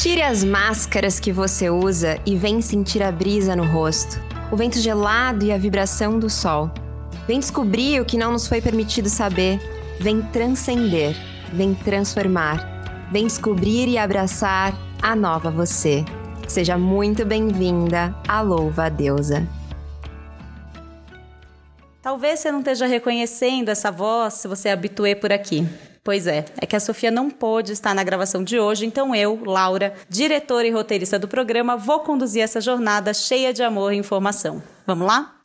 Tire as máscaras que você usa e vem sentir a brisa no rosto, o vento gelado e a vibração do sol. Vem descobrir o que não nos foi permitido saber. Vem transcender, vem transformar. Vem descobrir e abraçar a nova você. Seja muito bem-vinda à Louva Deusa. Talvez você não esteja reconhecendo essa voz se você é habituê por aqui. Pois é, é que a Sofia não pôde estar na gravação de hoje, então eu, Laura, diretora e roteirista do programa, vou conduzir essa jornada cheia de amor e informação. Vamos lá?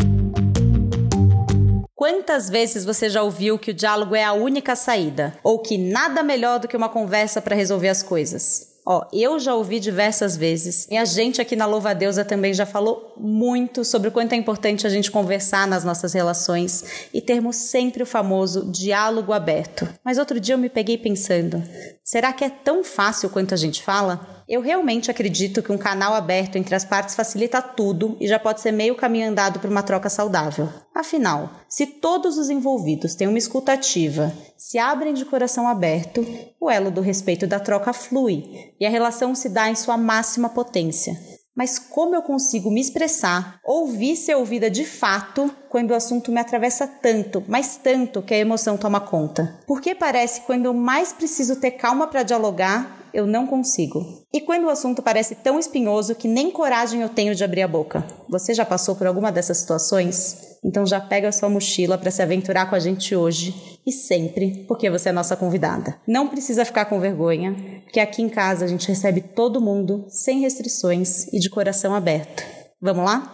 Quantas vezes você já ouviu que o diálogo é a única saída? Ou que nada melhor do que uma conversa para resolver as coisas? Ó, eu já ouvi diversas vezes e a gente aqui na Louva Deusa também já falou muito sobre o quanto é importante a gente conversar nas nossas relações e termos sempre o famoso diálogo aberto. Mas outro dia eu me peguei pensando: será que é tão fácil quanto a gente fala? Eu realmente acredito que um canal aberto entre as partes facilita tudo e já pode ser meio caminho andado para uma troca saudável. Afinal, se todos os envolvidos têm uma escuta ativa, se abrem de coração aberto, o elo do respeito da troca flui e a relação se dá em sua máxima potência. Mas como eu consigo me expressar, ouvir ser ouvida de fato, quando o assunto me atravessa tanto, mas tanto que a emoção toma conta? Porque parece que quando eu mais preciso ter calma para dialogar, eu não consigo. E quando o assunto parece tão espinhoso que nem coragem eu tenho de abrir a boca. Você já passou por alguma dessas situações? Então já pega a sua mochila para se aventurar com a gente hoje e sempre, porque você é nossa convidada. Não precisa ficar com vergonha, porque aqui em casa a gente recebe todo mundo sem restrições e de coração aberto. Vamos lá?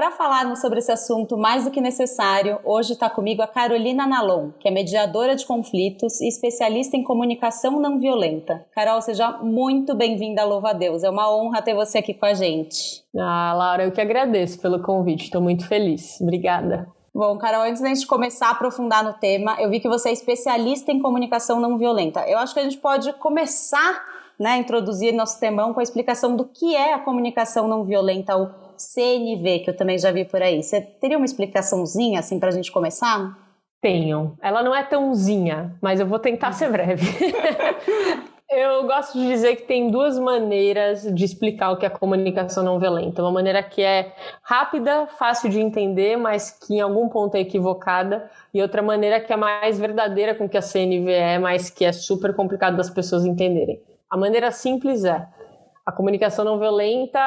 Para falarmos sobre esse assunto mais do que necessário, hoje está comigo a Carolina Nalon, que é mediadora de conflitos e especialista em comunicação não violenta. Carol, seja muito bem-vinda Louva a Deus. É uma honra ter você aqui com a gente. Ah, Laura, eu que agradeço pelo convite. Estou muito feliz. Obrigada. Bom, Carol, antes da gente começar a aprofundar no tema, eu vi que você é especialista em comunicação não violenta. Eu acho que a gente pode começar né, a introduzir nosso temão com a explicação do que é a comunicação não violenta, CNV, que eu também já vi por aí. Você teria uma explicaçãozinha, assim, para a gente começar? Tenho. Ela não é tãozinha, mas eu vou tentar ser breve. eu gosto de dizer que tem duas maneiras de explicar o que é comunicação não violenta. Uma maneira que é rápida, fácil de entender, mas que em algum ponto é equivocada, e outra maneira que é mais verdadeira com que a CNV é, mas que é super complicado das pessoas entenderem. A maneira simples é a comunicação não violenta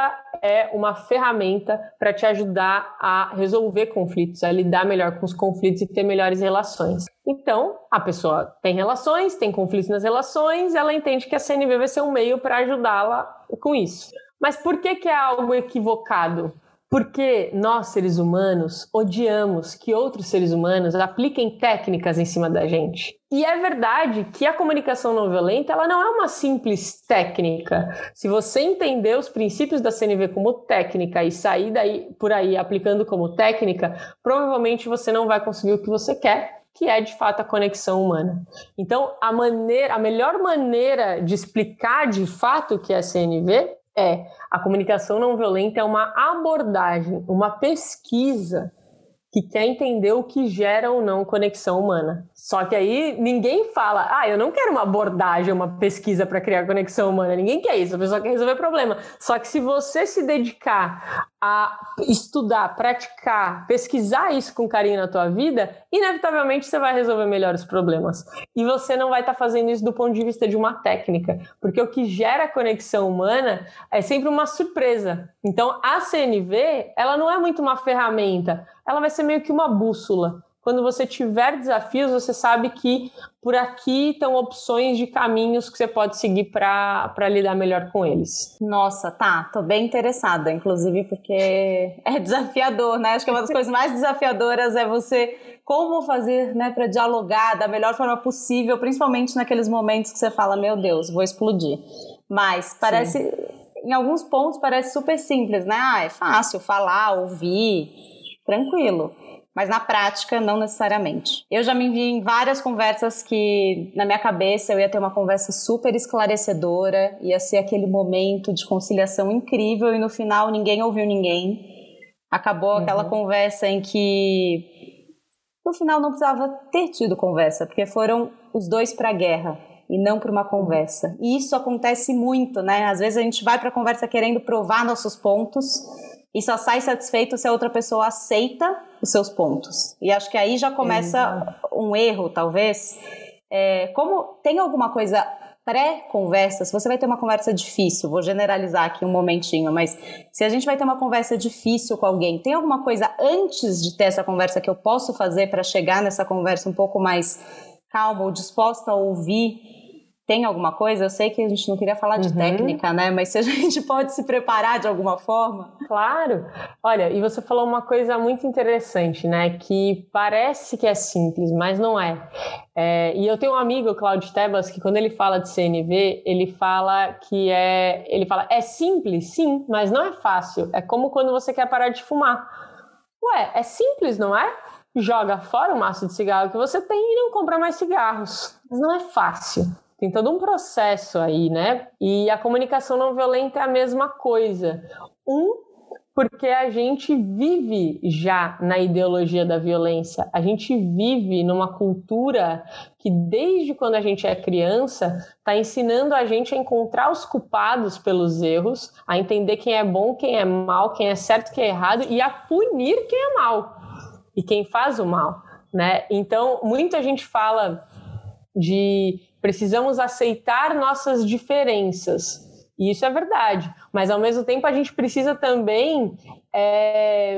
é uma ferramenta para te ajudar a resolver conflitos, a lidar melhor com os conflitos e ter melhores relações. Então, a pessoa tem relações, tem conflitos nas relações, ela entende que a CNV vai ser um meio para ajudá-la com isso. Mas por que, que é algo equivocado? Porque nós, seres humanos, odiamos que outros seres humanos apliquem técnicas em cima da gente. E é verdade que a comunicação não violenta ela não é uma simples técnica. Se você entender os princípios da CNV como técnica e sair daí por aí aplicando como técnica, provavelmente você não vai conseguir o que você quer, que é de fato a conexão humana. Então, a maneira, a melhor maneira de explicar de fato o que é CNV é a comunicação não violenta é uma abordagem, uma pesquisa que quer entender o que gera ou não conexão humana. Só que aí ninguém fala, ah, eu não quero uma abordagem, uma pesquisa para criar conexão humana. Ninguém quer isso, a pessoa quer resolver problema. Só que se você se dedicar a estudar, praticar, pesquisar isso com carinho na tua vida, inevitavelmente você vai resolver melhores problemas. E você não vai estar tá fazendo isso do ponto de vista de uma técnica, porque o que gera conexão humana é sempre uma surpresa. Então, a CNV, ela não é muito uma ferramenta, ela vai ser meio que uma bússola quando você tiver desafios, você sabe que por aqui estão opções de caminhos que você pode seguir para lidar melhor com eles. Nossa, tá, tô bem interessada, inclusive porque é desafiador, né? Acho que uma das coisas mais desafiadoras é você como fazer, né, para dialogar da melhor forma possível, principalmente naqueles momentos que você fala, meu Deus, vou explodir. Mas parece Sim. em alguns pontos parece super simples, né? Ah, é fácil falar, ouvir, tranquilo mas na prática não necessariamente. Eu já me vi em várias conversas que na minha cabeça eu ia ter uma conversa super esclarecedora, ia ser aquele momento de conciliação incrível e no final ninguém ouviu ninguém. Acabou uhum. aquela conversa em que no final não precisava ter tido conversa, porque foram os dois para a guerra. e não para uma conversa. E isso acontece muito, né? Às vezes a gente vai para a conversa querendo provar nossos pontos e só sai satisfeito se a outra pessoa aceita os seus pontos. E acho que aí já começa um erro, talvez. É, como tem alguma coisa pré-conversa, se você vai ter uma conversa difícil, vou generalizar aqui um momentinho, mas se a gente vai ter uma conversa difícil com alguém, tem alguma coisa antes de ter essa conversa que eu posso fazer para chegar nessa conversa um pouco mais calma ou disposta a ouvir tem alguma coisa? Eu sei que a gente não queria falar de uhum. técnica, né? Mas se a gente pode se preparar de alguma forma. Claro. Olha, e você falou uma coisa muito interessante, né? Que parece que é simples, mas não é. é e eu tenho um amigo, Claudio Tebas, que quando ele fala de CNV, ele fala que é. Ele fala, é simples, sim, mas não é fácil. É como quando você quer parar de fumar. Ué, é simples, não é? Joga fora o maço de cigarro que você tem e não compra mais cigarros. Mas não é fácil. Tem todo um processo aí, né? E a comunicação não violenta é a mesma coisa. Um, porque a gente vive já na ideologia da violência. A gente vive numa cultura que, desde quando a gente é criança, está ensinando a gente a encontrar os culpados pelos erros, a entender quem é bom, quem é mal, quem é certo, quem é errado e a punir quem é mal e quem faz o mal. Né? Então, muita gente fala de precisamos aceitar nossas diferenças. E isso é verdade, mas ao mesmo tempo a gente precisa também é,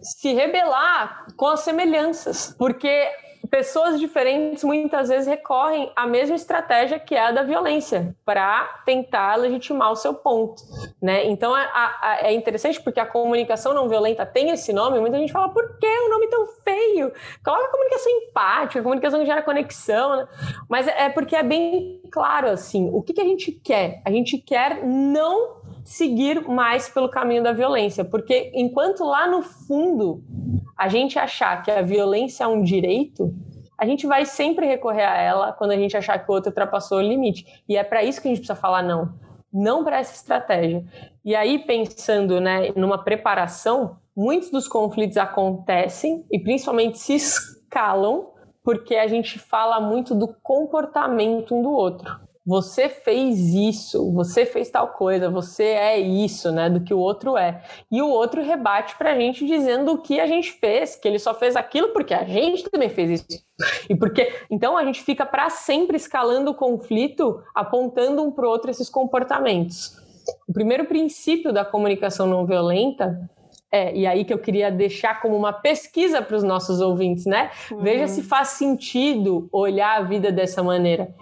se rebelar com as semelhanças, porque pessoas diferentes muitas vezes recorrem à mesma estratégia que é a da violência para tentar legitimar o seu ponto, né? Então a, a, é interessante porque a comunicação não violenta tem esse nome. Muita gente fala por que o um nome tão feio? Coloca a comunicação empática, a comunicação que gera conexão, né? Mas é, é porque é bem claro assim o que, que a gente quer. A gente quer não seguir mais pelo caminho da violência, porque enquanto lá no fundo a gente achar que a violência é um direito, a gente vai sempre recorrer a ela quando a gente achar que o outro ultrapassou o limite. E é para isso que a gente precisa falar não. Não para essa estratégia. E aí, pensando né, numa preparação, muitos dos conflitos acontecem e principalmente se escalam porque a gente fala muito do comportamento um do outro você fez isso, você fez tal coisa, você é isso, né, do que o outro é. E o outro rebate pra gente dizendo o que a gente fez, que ele só fez aquilo porque a gente também fez isso. E porque então a gente fica para sempre escalando o conflito, apontando um pro outro esses comportamentos. O primeiro princípio da comunicação não violenta é, e aí que eu queria deixar como uma pesquisa para os nossos ouvintes, né? Uhum. Veja se faz sentido olhar a vida dessa maneira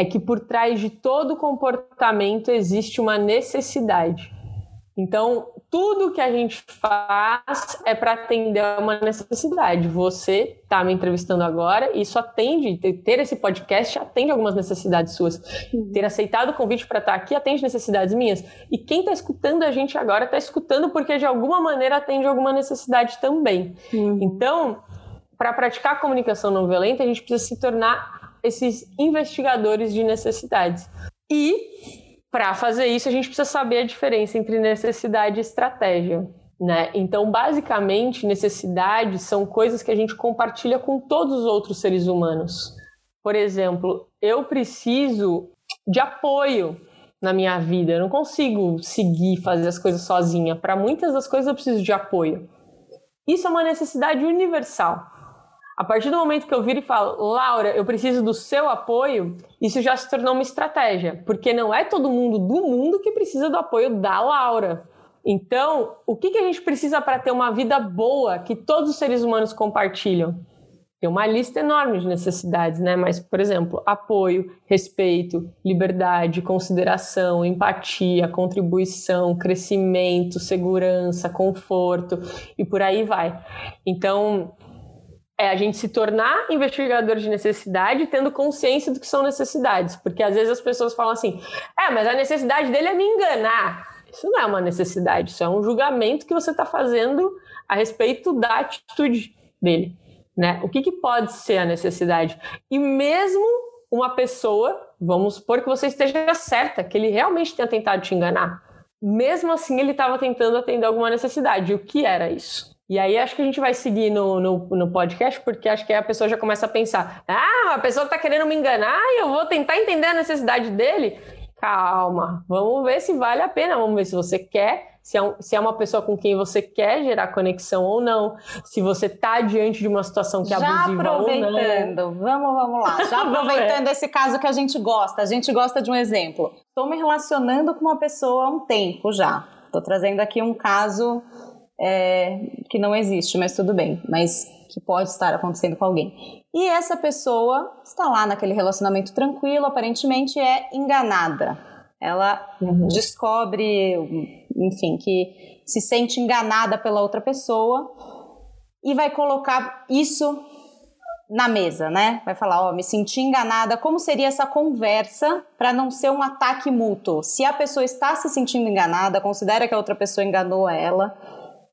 é que por trás de todo comportamento existe uma necessidade. Então, tudo que a gente faz é para atender a uma necessidade. Você está me entrevistando agora, e isso atende, ter esse podcast atende algumas necessidades suas. Ter aceitado o convite para estar tá aqui atende necessidades minhas. E quem está escutando a gente agora está escutando porque de alguma maneira atende alguma necessidade também. Uhum. Então, para praticar a comunicação não violenta, a gente precisa se tornar esses investigadores de necessidades. E para fazer isso, a gente precisa saber a diferença entre necessidade e estratégia. Né? Então, basicamente, necessidades são coisas que a gente compartilha com todos os outros seres humanos. Por exemplo, eu preciso de apoio na minha vida. Eu não consigo seguir fazer as coisas sozinha. Para muitas das coisas eu preciso de apoio. Isso é uma necessidade universal. A partir do momento que eu viro e falo, Laura, eu preciso do seu apoio, isso já se tornou uma estratégia, porque não é todo mundo do mundo que precisa do apoio da Laura. Então, o que, que a gente precisa para ter uma vida boa que todos os seres humanos compartilham? Tem uma lista enorme de necessidades, né? Mas, por exemplo, apoio, respeito, liberdade, consideração, empatia, contribuição, crescimento, segurança, conforto e por aí vai. Então, é a gente se tornar investigador de necessidade tendo consciência do que são necessidades. Porque às vezes as pessoas falam assim: é, mas a necessidade dele é me enganar. Isso não é uma necessidade, isso é um julgamento que você está fazendo a respeito da atitude dele. Né? O que, que pode ser a necessidade? E mesmo uma pessoa, vamos supor que você esteja certa, que ele realmente tenha tentado te enganar. Mesmo assim, ele estava tentando atender alguma necessidade. E o que era isso? E aí acho que a gente vai seguir no, no, no, podcast, porque acho que a pessoa já começa a pensar: ah, a pessoa está querendo me enganar e eu vou tentar entender a necessidade dele. Calma, vamos ver se vale a pena, vamos ver se você quer, se é, um, se é uma pessoa com quem você quer gerar conexão ou não, se você está diante de uma situação que é já abusiva aproveitando, vamos, vamos lá, já aproveitando esse caso que a gente gosta, a gente gosta de um exemplo. Estou me relacionando com uma pessoa há um tempo já, estou trazendo aqui um caso é, que não existe, mas tudo bem, mas que pode estar acontecendo com alguém. E essa pessoa está lá naquele relacionamento tranquilo, aparentemente é enganada. Ela uhum. descobre, enfim, que se sente enganada pela outra pessoa e vai colocar isso na mesa, né? Vai falar, ó, oh, me senti enganada. Como seria essa conversa para não ser um ataque mútuo? Se a pessoa está se sentindo enganada, considera que a outra pessoa enganou ela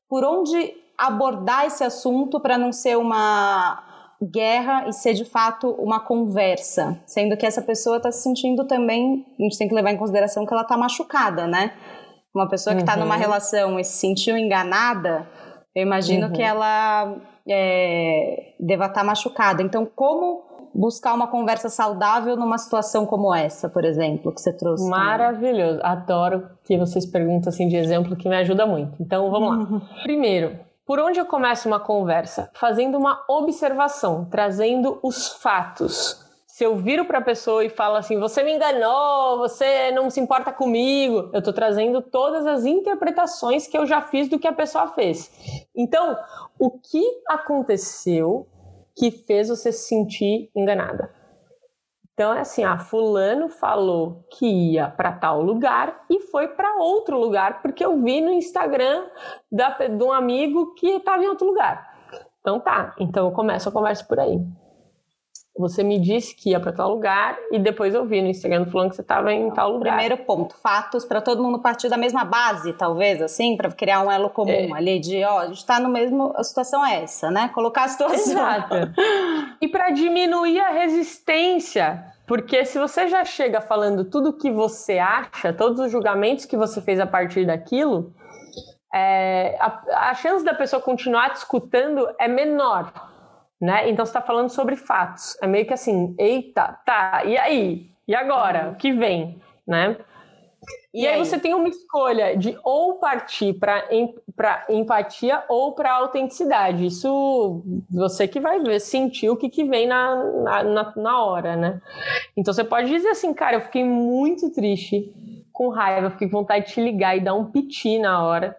por onde abordar esse assunto para não ser uma guerra e ser de fato uma conversa, sendo que essa pessoa está se sentindo também, a gente tem que levar em consideração que ela está machucada, né? Uma pessoa que está uhum. numa relação e se sentiu enganada, eu imagino uhum. que ela é, deva estar tá machucada. Então, como buscar uma conversa saudável numa situação como essa, por exemplo, que você trouxe? Maravilhoso. Também. Adoro que vocês perguntam assim de exemplo, que me ajuda muito. Então, vamos lá. Uhum. Primeiro, por onde eu começo uma conversa? Fazendo uma observação, trazendo os fatos. Se eu viro para a pessoa e falo assim, você me enganou, você não se importa comigo, eu estou trazendo todas as interpretações que eu já fiz do que a pessoa fez. Então, o que aconteceu que fez você se sentir enganada. Então é assim, ah, fulano falou que ia para tal lugar e foi para outro lugar porque eu vi no Instagram da, de um amigo que estava em outro lugar. Então tá, então eu começo a conversa por aí. Você me disse que ia para tal lugar e depois eu vi no Instagram falando que você estava em tal lugar. Primeiro ponto, fatos para todo mundo partir da mesma base, talvez, assim, para criar um elo comum é. ali de, ó, a gente está no mesmo, a situação é essa, né? Colocar a situação. Exato. e para diminuir a resistência, porque se você já chega falando tudo o que você acha, todos os julgamentos que você fez a partir daquilo, é, a, a chance da pessoa continuar te escutando é menor né? Então você está falando sobre fatos. É meio que assim, eita, tá, e aí? E agora? O que vem, né? E, e aí? aí? você tem uma escolha de ou partir para empatia ou para autenticidade. Isso você que vai ver, sentir o que, que vem na, na, na hora, né? Então você pode dizer assim, cara, eu fiquei muito triste, com raiva, fiquei com vontade de te ligar e dar um piti na hora.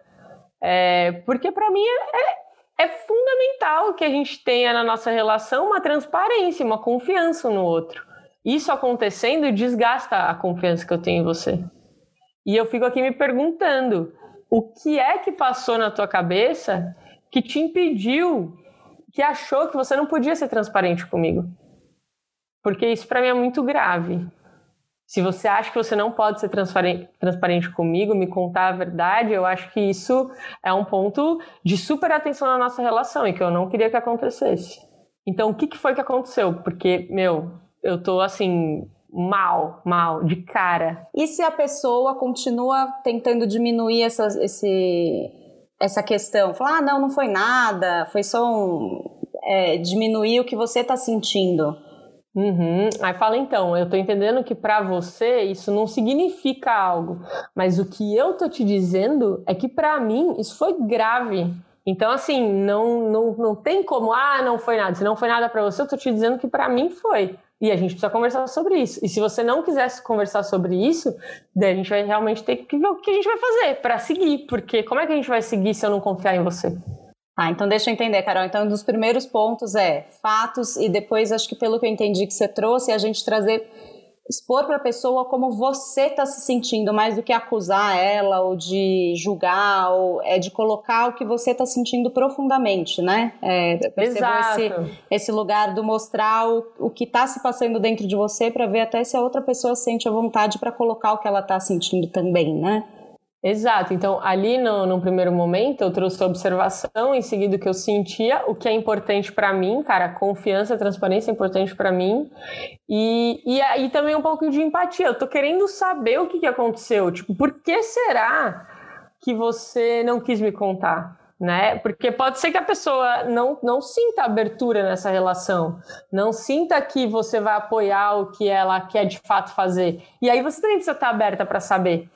É, porque para mim é, é fundamental que a gente tenha na nossa relação uma transparência, uma confiança no outro. Isso acontecendo desgasta a confiança que eu tenho em você. E eu fico aqui me perguntando: o que é que passou na tua cabeça que te impediu, que achou que você não podia ser transparente comigo? Porque isso para mim é muito grave. Se você acha que você não pode ser transparente, comigo, me contar a verdade, eu acho que isso é um ponto de super atenção na nossa relação e que eu não queria que acontecesse. Então, o que, que foi que aconteceu? Porque, meu, eu tô assim, mal, mal, de cara. E se a pessoa continua tentando diminuir essa, esse, essa questão? Falar, ah, não, não foi nada, foi só um. É, diminuir o que você tá sentindo. Uhum. Aí fala então, eu tô entendendo que para você isso não significa algo, mas o que eu tô te dizendo é que para mim isso foi grave. Então assim, não, não, não tem como, ah, não foi nada. Se não foi nada para você, eu tô te dizendo que para mim foi. E a gente precisa conversar sobre isso. E se você não quisesse conversar sobre isso, daí a gente vai realmente ter que ver o que a gente vai fazer para seguir, porque como é que a gente vai seguir se eu não confiar em você? Ah, então deixa eu entender, Carol. Então, um dos primeiros pontos é fatos, e depois, acho que pelo que eu entendi que você trouxe, é a gente trazer, expor para a pessoa como você está se sentindo, mais do que acusar ela, ou de julgar, ou é de colocar o que você está sentindo profundamente, né? É, Exato. Esse, esse lugar do mostrar o, o que está se passando dentro de você, para ver até se a outra pessoa sente a vontade para colocar o que ela está sentindo também, né? Exato. Então, ali no, no primeiro momento, eu trouxe a observação, em seguida o que eu sentia, o que é importante para mim, cara, confiança, transparência é importante para mim. E, e aí também um pouco de empatia. Eu tô querendo saber o que, que aconteceu. Tipo, por que será que você não quis me contar? né? Porque pode ser que a pessoa não, não sinta abertura nessa relação, não sinta que você vai apoiar o que ela quer de fato fazer. E aí você também precisa estar aberta para saber,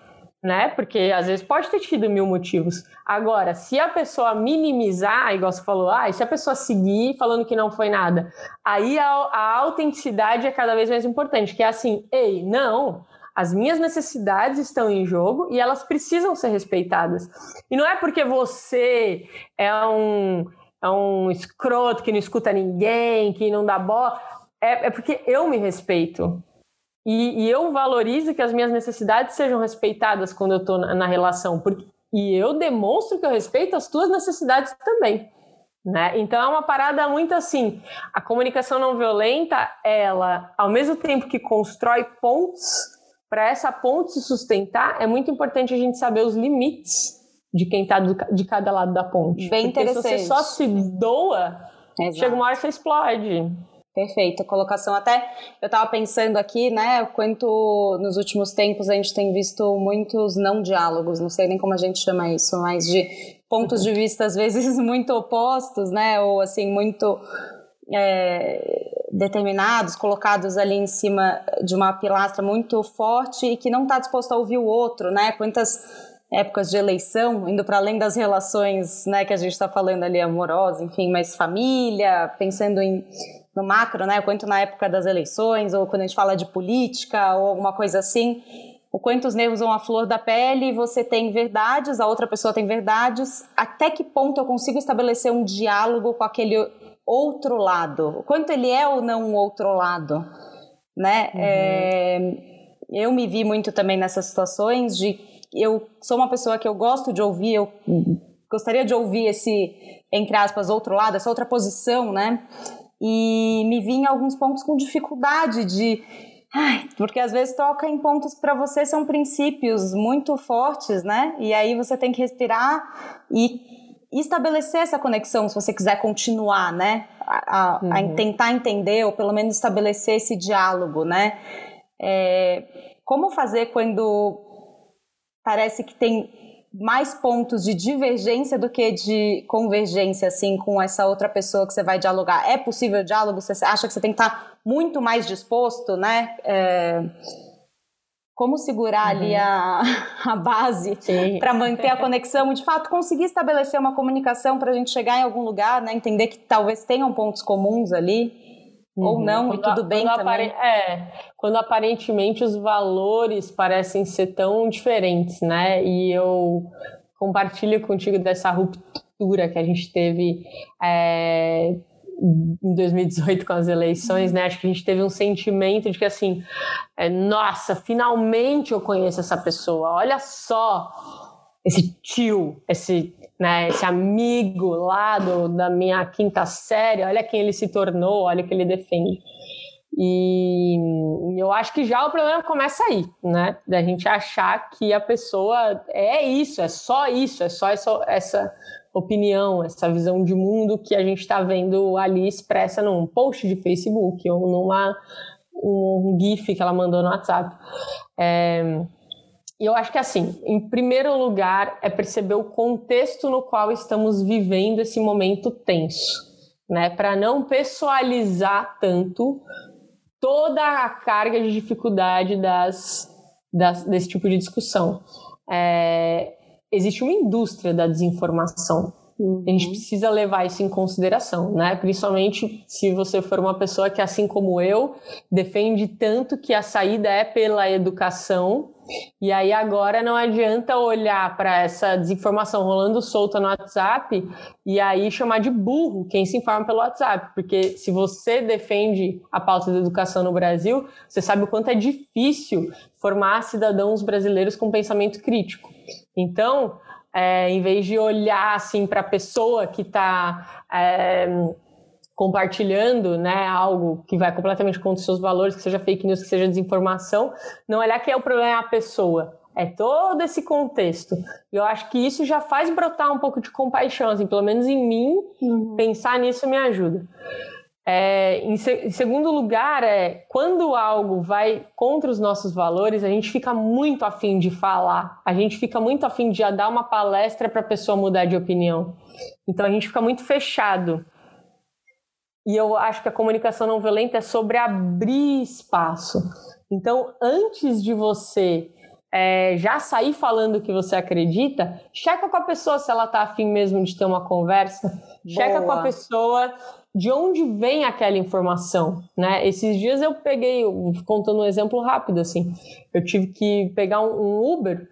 né? Porque às vezes pode ter tido mil motivos. Agora, se a pessoa minimizar, igual você falou, ah, se a pessoa seguir falando que não foi nada, aí a, a autenticidade é cada vez mais importante, que é assim, ei, não, as minhas necessidades estão em jogo e elas precisam ser respeitadas. E não é porque você é um, é um escroto que não escuta ninguém, que não dá bola. É, é porque eu me respeito. E, e, eu valorizo que as minhas necessidades sejam respeitadas quando eu estou na, na, relação. Porque, e eu demonstro que eu respeito as tuas necessidades também. Né? Então é uma parada muito assim. A comunicação não violenta, ela, ao mesmo tempo que constrói pontos para essa ponte se sustentar, é muito importante a gente saber os limites de quem está de cada lado da ponte. Bem Porque interessante. se você só se doa, Exato. chega uma hora que você explode. Perfeito, colocação até eu estava pensando aqui, né, o quanto nos últimos tempos a gente tem visto muitos não diálogos, não sei nem como a gente chama isso, mas de pontos de vista às vezes muito opostos, né, ou assim muito é, determinados, colocados ali em cima de uma pilastra muito forte e que não está disposto a ouvir o outro, né? Quantas épocas de eleição, indo para além das relações, né, que a gente está falando ali amorosa, enfim, mas família, pensando em no macro, né, quanto na época das eleições ou quando a gente fala de política ou alguma coisa assim, o quanto os nervos vão à flor da pele, você tem verdades, a outra pessoa tem verdades, até que ponto eu consigo estabelecer um diálogo com aquele outro lado, o quanto ele é ou não um outro lado, né? Uhum. É, eu me vi muito também nessas situações de eu sou uma pessoa que eu gosto de ouvir, eu gostaria de ouvir esse entre aspas outro lado, essa outra posição, né? E me vi em alguns pontos com dificuldade de Ai, porque às vezes toca em pontos que para você são princípios muito fortes, né? E aí você tem que respirar e e estabelecer essa conexão, se você quiser continuar, né? A, a, uhum. a tentar entender, ou pelo menos estabelecer esse diálogo, né? É, como fazer quando parece que tem mais pontos de divergência do que de convergência, assim, com essa outra pessoa que você vai dialogar? É possível diálogo? Você acha que você tem que estar muito mais disposto, né? É, como segurar uhum. ali a, a base para manter a conexão e de fato conseguir estabelecer uma comunicação para a gente chegar em algum lugar, né? Entender que talvez tenham pontos comuns ali uhum. ou não quando, e tudo bem também. É, quando aparentemente os valores parecem ser tão diferentes, né? E eu compartilho contigo dessa ruptura que a gente teve. É, em 2018 com as eleições, né? Acho que a gente teve um sentimento de que assim, é, nossa, finalmente eu conheço essa pessoa. Olha só esse tio, esse, né, esse amigo lá do, da minha quinta série. Olha quem ele se tornou, olha o que ele defende. E eu acho que já o problema começa aí, né? Da gente achar que a pessoa é isso, é só isso, é só essa, essa opinião, essa visão de mundo que a gente está vendo ali expressa num post de Facebook ou numa um GIF que ela mandou no WhatsApp. É, e eu acho que assim, em primeiro lugar, é perceber o contexto no qual estamos vivendo esse momento tenso, né? Para não pessoalizar tanto toda a carga de dificuldade das, das desse tipo de discussão. É, existe uma indústria da desinformação. Uhum. A gente precisa levar isso em consideração, né? Principalmente se você for uma pessoa que, assim como eu, defende tanto que a saída é pela educação. E aí agora não adianta olhar para essa desinformação rolando solta no WhatsApp e aí chamar de burro quem se informa pelo WhatsApp, porque se você defende a pauta da educação no Brasil, você sabe o quanto é difícil formar cidadãos brasileiros com pensamento crítico. Então, é, em vez de olhar assim para a pessoa que está é, compartilhando né, algo que vai completamente contra os seus valores, que seja fake news, que seja desinformação, não olhar que é o problema é a pessoa. É todo esse contexto. E eu acho que isso já faz brotar um pouco de compaixão, assim, pelo menos em mim, uhum. pensar nisso me ajuda. É, em, se, em, segundo lugar, é quando algo vai contra os nossos valores, a gente fica muito afim de falar, a gente fica muito afim de dar uma palestra para a pessoa mudar de opinião. Então a gente fica muito fechado. E eu acho que a comunicação não violenta é sobre abrir espaço. Então, antes de você é, já sair falando o que você acredita, checa com a pessoa se ela está afim mesmo de ter uma conversa. Boa. Checa com a pessoa de onde vem aquela informação, né? Esses dias eu peguei, contando um exemplo rápido, assim, eu tive que pegar um Uber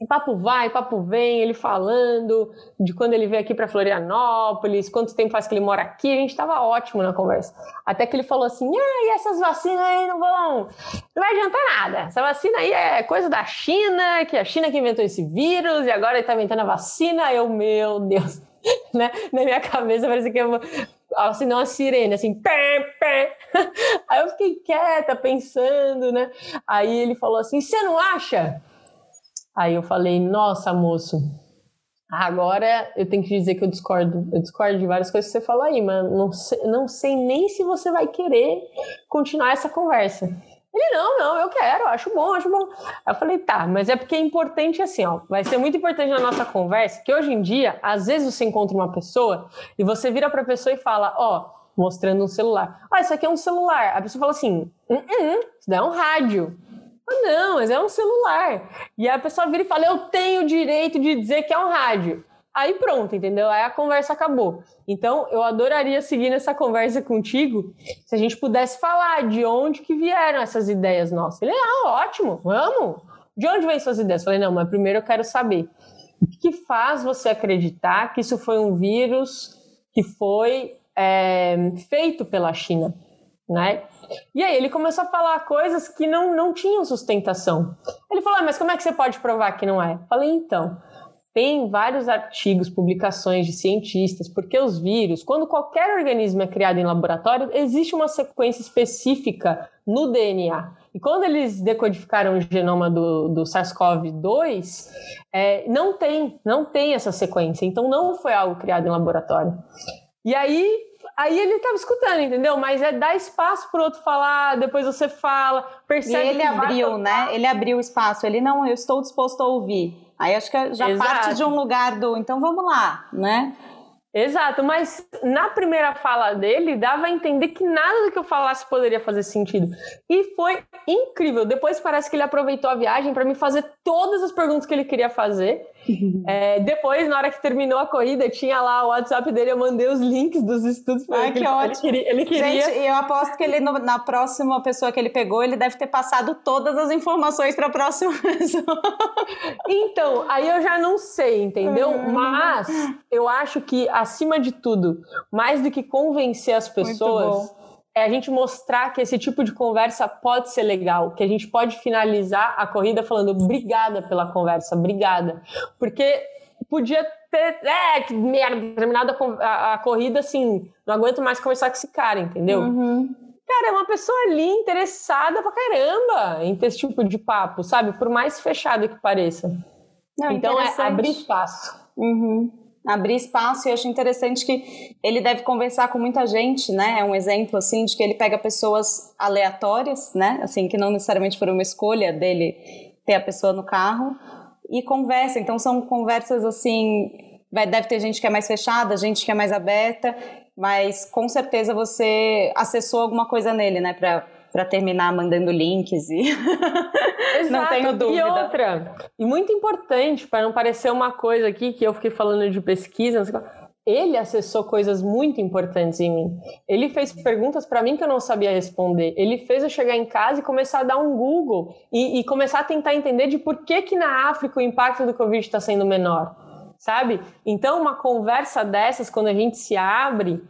e papo vai, papo vem, ele falando de quando ele veio aqui para Florianópolis, quanto tempo faz que ele mora aqui, a gente estava ótimo na conversa. Até que ele falou assim: ah, e essas vacinas aí não vão. Não vai adiantar nada. Essa vacina aí é coisa da China, que é a China que inventou esse vírus, e agora ele está inventando a vacina. Eu, meu Deus. né? Na minha cabeça parece que eu assinou uma sirene, assim, pé, pé. Aí eu fiquei quieta, pensando, né? Aí ele falou assim: você não acha? Aí eu falei, nossa, moço, agora eu tenho que dizer que eu discordo. Eu discordo de várias coisas que você falou aí, mas não sei, não sei nem se você vai querer continuar essa conversa. Ele, não, não, eu quero, acho bom, acho bom. Aí eu falei, tá, mas é porque é importante assim, ó. Vai ser muito importante na nossa conversa que hoje em dia, às vezes você encontra uma pessoa e você vira pra pessoa e fala, ó, mostrando um celular. Ó, isso aqui é um celular. A pessoa fala assim, hum, hum, isso daí é um rádio. Não, mas é um celular. E a pessoa vira e fala: Eu tenho o direito de dizer que é um rádio. Aí pronto, entendeu? Aí a conversa acabou. Então, eu adoraria seguir nessa conversa contigo se a gente pudesse falar de onde que vieram essas ideias nossas. Ele, ah, ótimo, vamos. De onde vêm suas ideias? Eu falei, não, mas primeiro eu quero saber o que faz você acreditar que isso foi um vírus que foi é, feito pela China, né? E aí ele começou a falar coisas que não, não tinham sustentação. Ele falou, ah, mas como é que você pode provar que não é? Falei, então, tem vários artigos, publicações de cientistas, porque os vírus, quando qualquer organismo é criado em laboratório, existe uma sequência específica no DNA. E quando eles decodificaram o genoma do, do SARS-CoV-2, é, não tem, não tem essa sequência. Então não foi algo criado em laboratório. E aí Aí ele tava escutando, entendeu? Mas é dar espaço pro outro falar, depois você fala, percebe. E ele abriu, né? Ele abriu o espaço. Ele não, eu estou disposto a ouvir. Aí acho que já Exato. parte de um lugar do, então vamos lá, né? Exato, mas na primeira fala dele dava a entender que nada do que eu falasse poderia fazer sentido. E foi incrível. Depois parece que ele aproveitou a viagem para me fazer todas as perguntas que ele queria fazer. É, depois, na hora que terminou a corrida, tinha lá o WhatsApp dele, eu mandei os links dos estudos para ele. que ótimo. Ele queria, ele queria... Gente, eu aposto que ele, na próxima pessoa que ele pegou, ele deve ter passado todas as informações para a próxima pessoa. Então, aí eu já não sei, entendeu? Uhum. Mas eu acho que, acima de tudo, mais do que convencer as pessoas é a gente mostrar que esse tipo de conversa pode ser legal, que a gente pode finalizar a corrida falando obrigada pela conversa, obrigada. Porque podia ter, é, que merda, terminada a, a, corrida assim, não aguento mais conversar com esse cara, entendeu? Uhum. Cara, é uma pessoa ali interessada pra caramba em ter esse tipo de papo, sabe? Por mais fechado que pareça. Não, então é abrir espaço. Uhum abrir espaço e acho interessante que ele deve conversar com muita gente, né? É um exemplo assim de que ele pega pessoas aleatórias, né? Assim que não necessariamente foram uma escolha dele ter a pessoa no carro e conversa. Então são conversas assim, vai deve ter gente que é mais fechada, gente que é mais aberta, mas com certeza você acessou alguma coisa nele, né, para para terminar mandando links e não tenho dúvida. E outra, e muito importante para não parecer uma coisa aqui que eu fiquei falando de pesquisa, ele acessou coisas muito importantes em mim. Ele fez perguntas para mim que eu não sabia responder. Ele fez eu chegar em casa e começar a dar um Google e, e começar a tentar entender de por que que na África o impacto do Covid está sendo menor sabe? Então, uma conversa dessas, quando a gente se abre,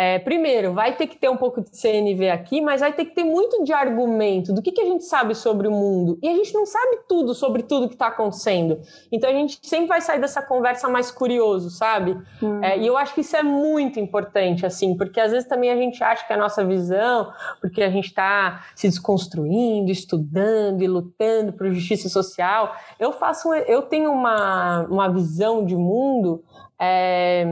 é, primeiro, vai ter que ter um pouco de CNV aqui, mas vai ter que ter muito de argumento do que, que a gente sabe sobre o mundo. E a gente não sabe tudo sobre tudo que está acontecendo. Então a gente sempre vai sair dessa conversa mais curioso, sabe? Hum. É, e eu acho que isso é muito importante, assim, porque às vezes também a gente acha que a nossa visão, porque a gente está se desconstruindo, estudando e lutando por justiça social. Eu faço, eu tenho uma, uma visão de mundo é,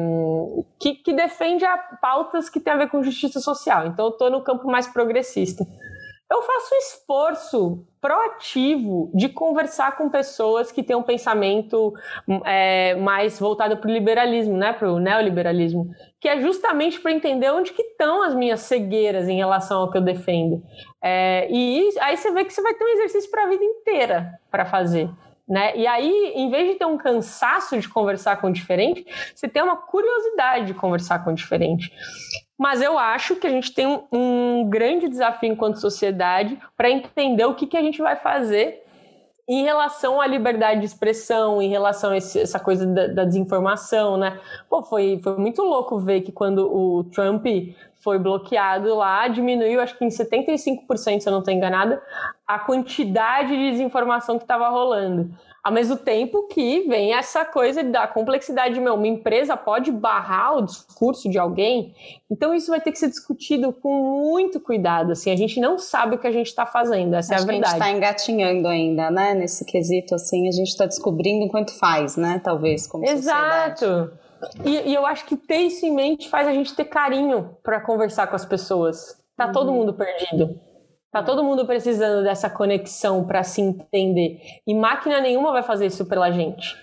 que, que, defende a pautas que tem a ver com justiça social. Então, eu estou no campo mais progressista. Eu faço um esforço proativo de conversar com pessoas que têm um pensamento é, mais voltado para o liberalismo, né, para o neoliberalismo, que é justamente para entender onde que estão as minhas cegueiras em relação ao que eu defendo. É, e aí você vê que você vai ter um exercício para a vida inteira para fazer. Né? E aí, em vez de ter um cansaço de conversar com o diferente, você tem uma curiosidade de conversar com o diferente. Mas eu acho que a gente tem um, um grande desafio enquanto sociedade para entender o que, que a gente vai fazer em relação à liberdade de expressão, em relação a esse, essa coisa da, da, desinformação, né? Pô, foi, foi muito louco ver que quando o Trump foi bloqueado lá, diminuiu, acho que em 75%, se eu não estou enganada, a quantidade de desinformação que estava rolando. Ao mesmo tempo que vem essa coisa da complexidade de, meu, uma empresa pode barrar o discurso de alguém, então isso vai ter que ser discutido com muito cuidado, assim, a gente não sabe o que a gente está fazendo, essa Acho é a verdade. a gente está engatinhando ainda, né, nesse quesito, assim, a gente está descobrindo enquanto faz, né, talvez, como Exato. sociedade. E, e, eu acho que ter isso em mente faz a gente ter carinho para conversar com as pessoas. Tá uhum. todo mundo perdido. Tá todo mundo precisando dessa conexão para se entender. E máquina nenhuma vai fazer isso pela gente.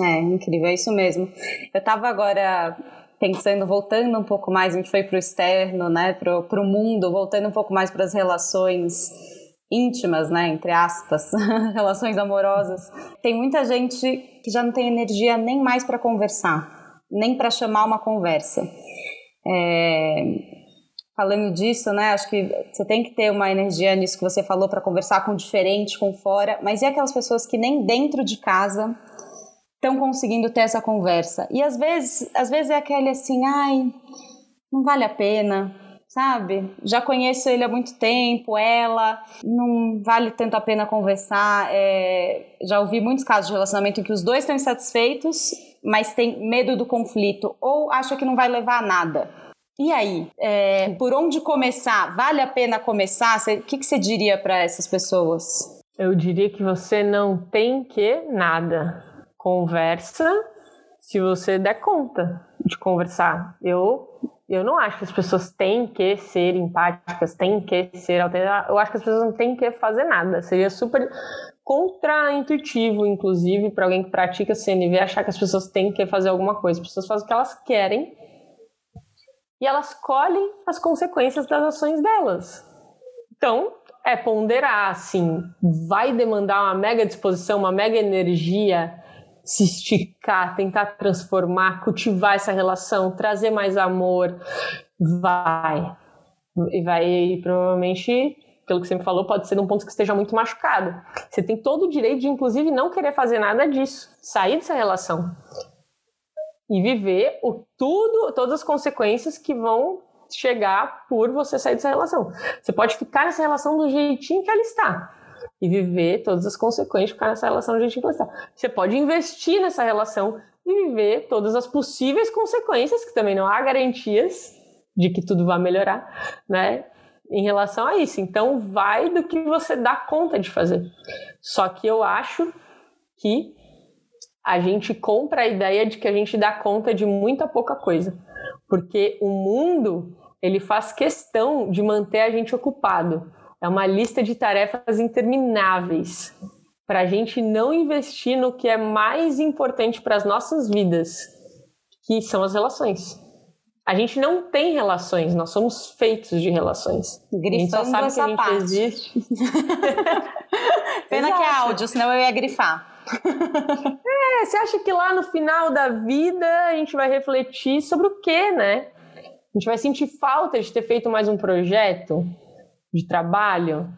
É, é incrível, é isso mesmo. Eu tava agora pensando, voltando um pouco mais, a gente foi pro externo, né, pro, pro mundo, voltando um pouco mais para as relações íntimas, né, entre aspas, relações amorosas. Tem muita gente que já não tem energia nem mais para conversar, nem para chamar uma conversa. É, falando disso, né, acho que você tem que ter uma energia nisso que você falou para conversar com o diferente, com fora, mas e aquelas pessoas que nem dentro de casa estão conseguindo ter essa conversa? E às vezes, às vezes é aquele assim, ai, não vale a pena, sabe? Já conheço ele há muito tempo, ela, não vale tanto a pena conversar. É, já ouvi muitos casos de relacionamento em que os dois estão insatisfeitos, mas tem medo do conflito ou acha que não vai levar a nada. E aí, é, por onde começar? Vale a pena começar? O que, que você diria para essas pessoas? Eu diria que você não tem que nada. Conversa se você der conta de conversar. Eu eu não acho que as pessoas têm que ser empáticas, têm que ser alternativas. Eu acho que as pessoas não têm que fazer nada. Seria super contraintuitivo, inclusive, para alguém que pratica CNV achar que as pessoas têm que fazer alguma coisa. As pessoas fazem o que elas querem e elas colhem as consequências das ações delas. Então, é ponderar, assim, vai demandar uma mega disposição, uma mega energia se esticar, tentar transformar, cultivar essa relação, trazer mais amor, vai. E vai provavelmente, pelo que você me falou, pode ser num ponto que esteja muito machucado. Você tem todo o direito de, inclusive, não querer fazer nada disso, sair dessa relação e viver o tudo, todas as consequências que vão chegar por você sair dessa relação. Você pode ficar nessa relação do jeitinho que ela está e viver todas as consequências de ficar nessa relação de gente gostar. Você pode investir nessa relação e viver todas as possíveis consequências, que também não há garantias de que tudo vai melhorar, né? Em relação a isso. Então, vai do que você dá conta de fazer. Só que eu acho que a gente compra a ideia de que a gente dá conta de muita pouca coisa. Porque o mundo, ele faz questão de manter a gente ocupado. É uma lista de tarefas intermináveis para a gente não investir no que é mais importante para as nossas vidas, que são as relações. A gente não tem relações, nós somos feitos de relações. Grifando a gente só sabe que a gente parte. existe. Pena Exato. que é áudio, senão eu ia grifar. é, você acha que lá no final da vida a gente vai refletir sobre o quê, né? A gente vai sentir falta de ter feito mais um projeto? De trabalho?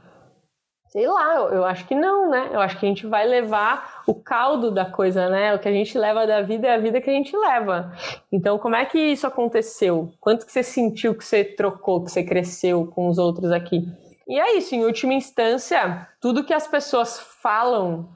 Sei lá, eu, eu, acho que não, né? Eu acho que a gente vai levar o caldo da coisa, né? O que a gente leva da vida é a vida que a gente leva. Então, como é que isso aconteceu? Quanto que você sentiu que você trocou, que você cresceu com os outros aqui? E é isso, em última instância, tudo que as pessoas falam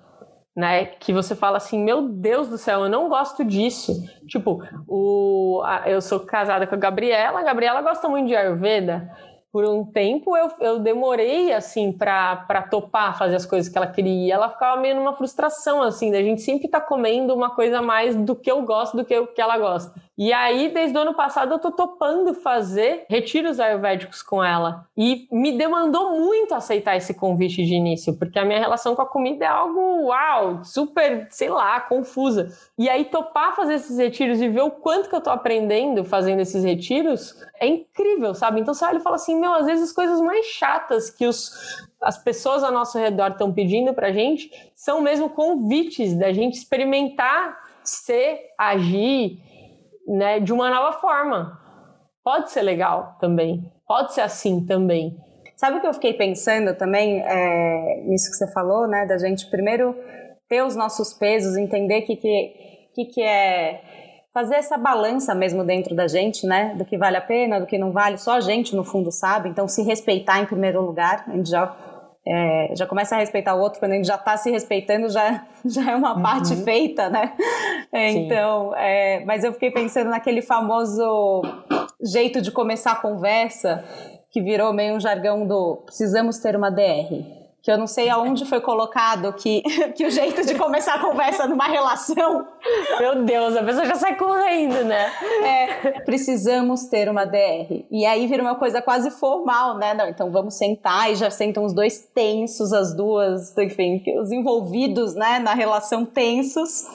né? Que você fala assim, meu Deus do céu, eu não gosto disso. Tipo, o, a, eu sou casada com a Gabriela, a Gabriela gosta muito de Ayurveda. Por um tempo eu, eu demorei assim para topar fazer as coisas que ela queria. Ela ficava meio numa frustração assim, da gente sempre tá comendo uma coisa mais do que eu gosto do que o que ela gosta. E aí, desde o ano passado, eu tô topando fazer retiros ayurvédicos com ela. E me demandou muito aceitar esse convite de início, porque a minha relação com a comida é algo, uau, super, sei lá, confusa. E aí, topar fazer esses retiros e ver o quanto que eu tô aprendendo fazendo esses retiros é incrível, sabe? Então você olha e fala assim, meu, às vezes as coisas mais chatas que os, as pessoas ao nosso redor estão pedindo pra gente são mesmo convites da gente experimentar ser, agir né, de uma nova forma. Pode ser legal também, pode ser assim também. Sabe o que eu fiquei pensando também é, nisso que você falou, né, da gente primeiro ter os nossos pesos, entender que que, que, que é fazer essa balança mesmo dentro da gente, né? Do que vale a pena, do que não vale, só a gente no fundo sabe. Então, se respeitar em primeiro lugar, a gente já é, já começa a respeitar o outro, quando a gente já está se respeitando, já, já é uma uhum. parte feita, né? Então, é, mas eu fiquei pensando naquele famoso jeito de começar a conversa, que virou meio um jargão do precisamos ter uma DR que eu não sei aonde foi colocado que, que o jeito de começar a conversa numa relação. Meu Deus, a pessoa já sai correndo, né? É, precisamos ter uma DR. E aí vira uma coisa quase formal, né? Não, então vamos sentar e já sentam os dois tensos, as duas, enfim, os envolvidos, né, na relação tensos.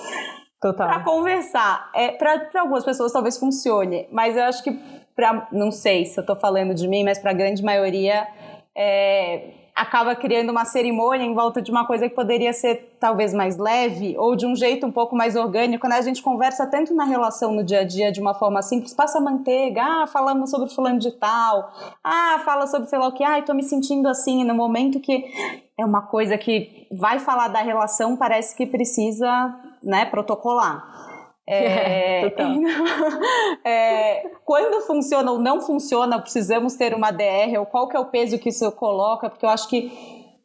Total. Para conversar. É, para algumas pessoas talvez funcione, mas eu acho que para não sei se eu tô falando de mim, mas para a grande maioria é, acaba criando uma cerimônia em volta de uma coisa que poderia ser talvez mais leve ou de um jeito um pouco mais orgânico, né? A gente conversa tanto na relação no dia a dia de uma forma simples, passa manteiga, ah, falamos sobre fulano de tal, ah, fala sobre sei lá o que, ah, tô me sentindo assim, no momento que é uma coisa que vai falar da relação, parece que precisa, né, protocolar. É, é, quando funciona ou não funciona, precisamos ter uma DR, ou qual que é o peso que isso coloca, porque eu acho que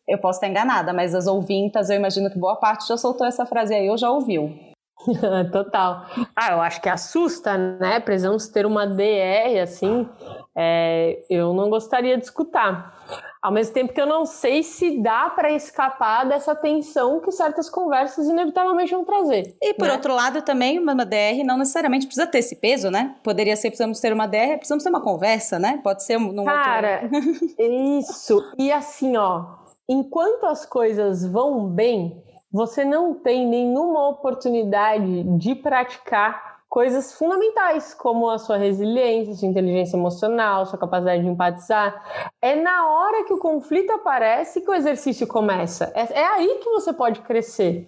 eu posso estar enganada, mas as ouvintas, eu imagino que boa parte já soltou essa frase aí, ou já ouviu. Total. Ah, eu acho que assusta, né? Precisamos ter uma DR, assim, é, eu não gostaria de escutar. Ao mesmo tempo que eu não sei se dá para escapar dessa tensão que certas conversas inevitavelmente vão trazer. E por né? outro lado, também uma DR não necessariamente precisa ter esse peso, né? Poderia ser precisamos ter uma DR, precisamos ter uma conversa, né? Pode ser num Cara, outro... isso. E assim, ó, enquanto as coisas vão bem, você não tem nenhuma oportunidade de praticar coisas fundamentais, como a sua resiliência, sua inteligência emocional, sua capacidade de empatizar. É na hora que o conflito aparece que o exercício começa. É, é aí que você pode crescer.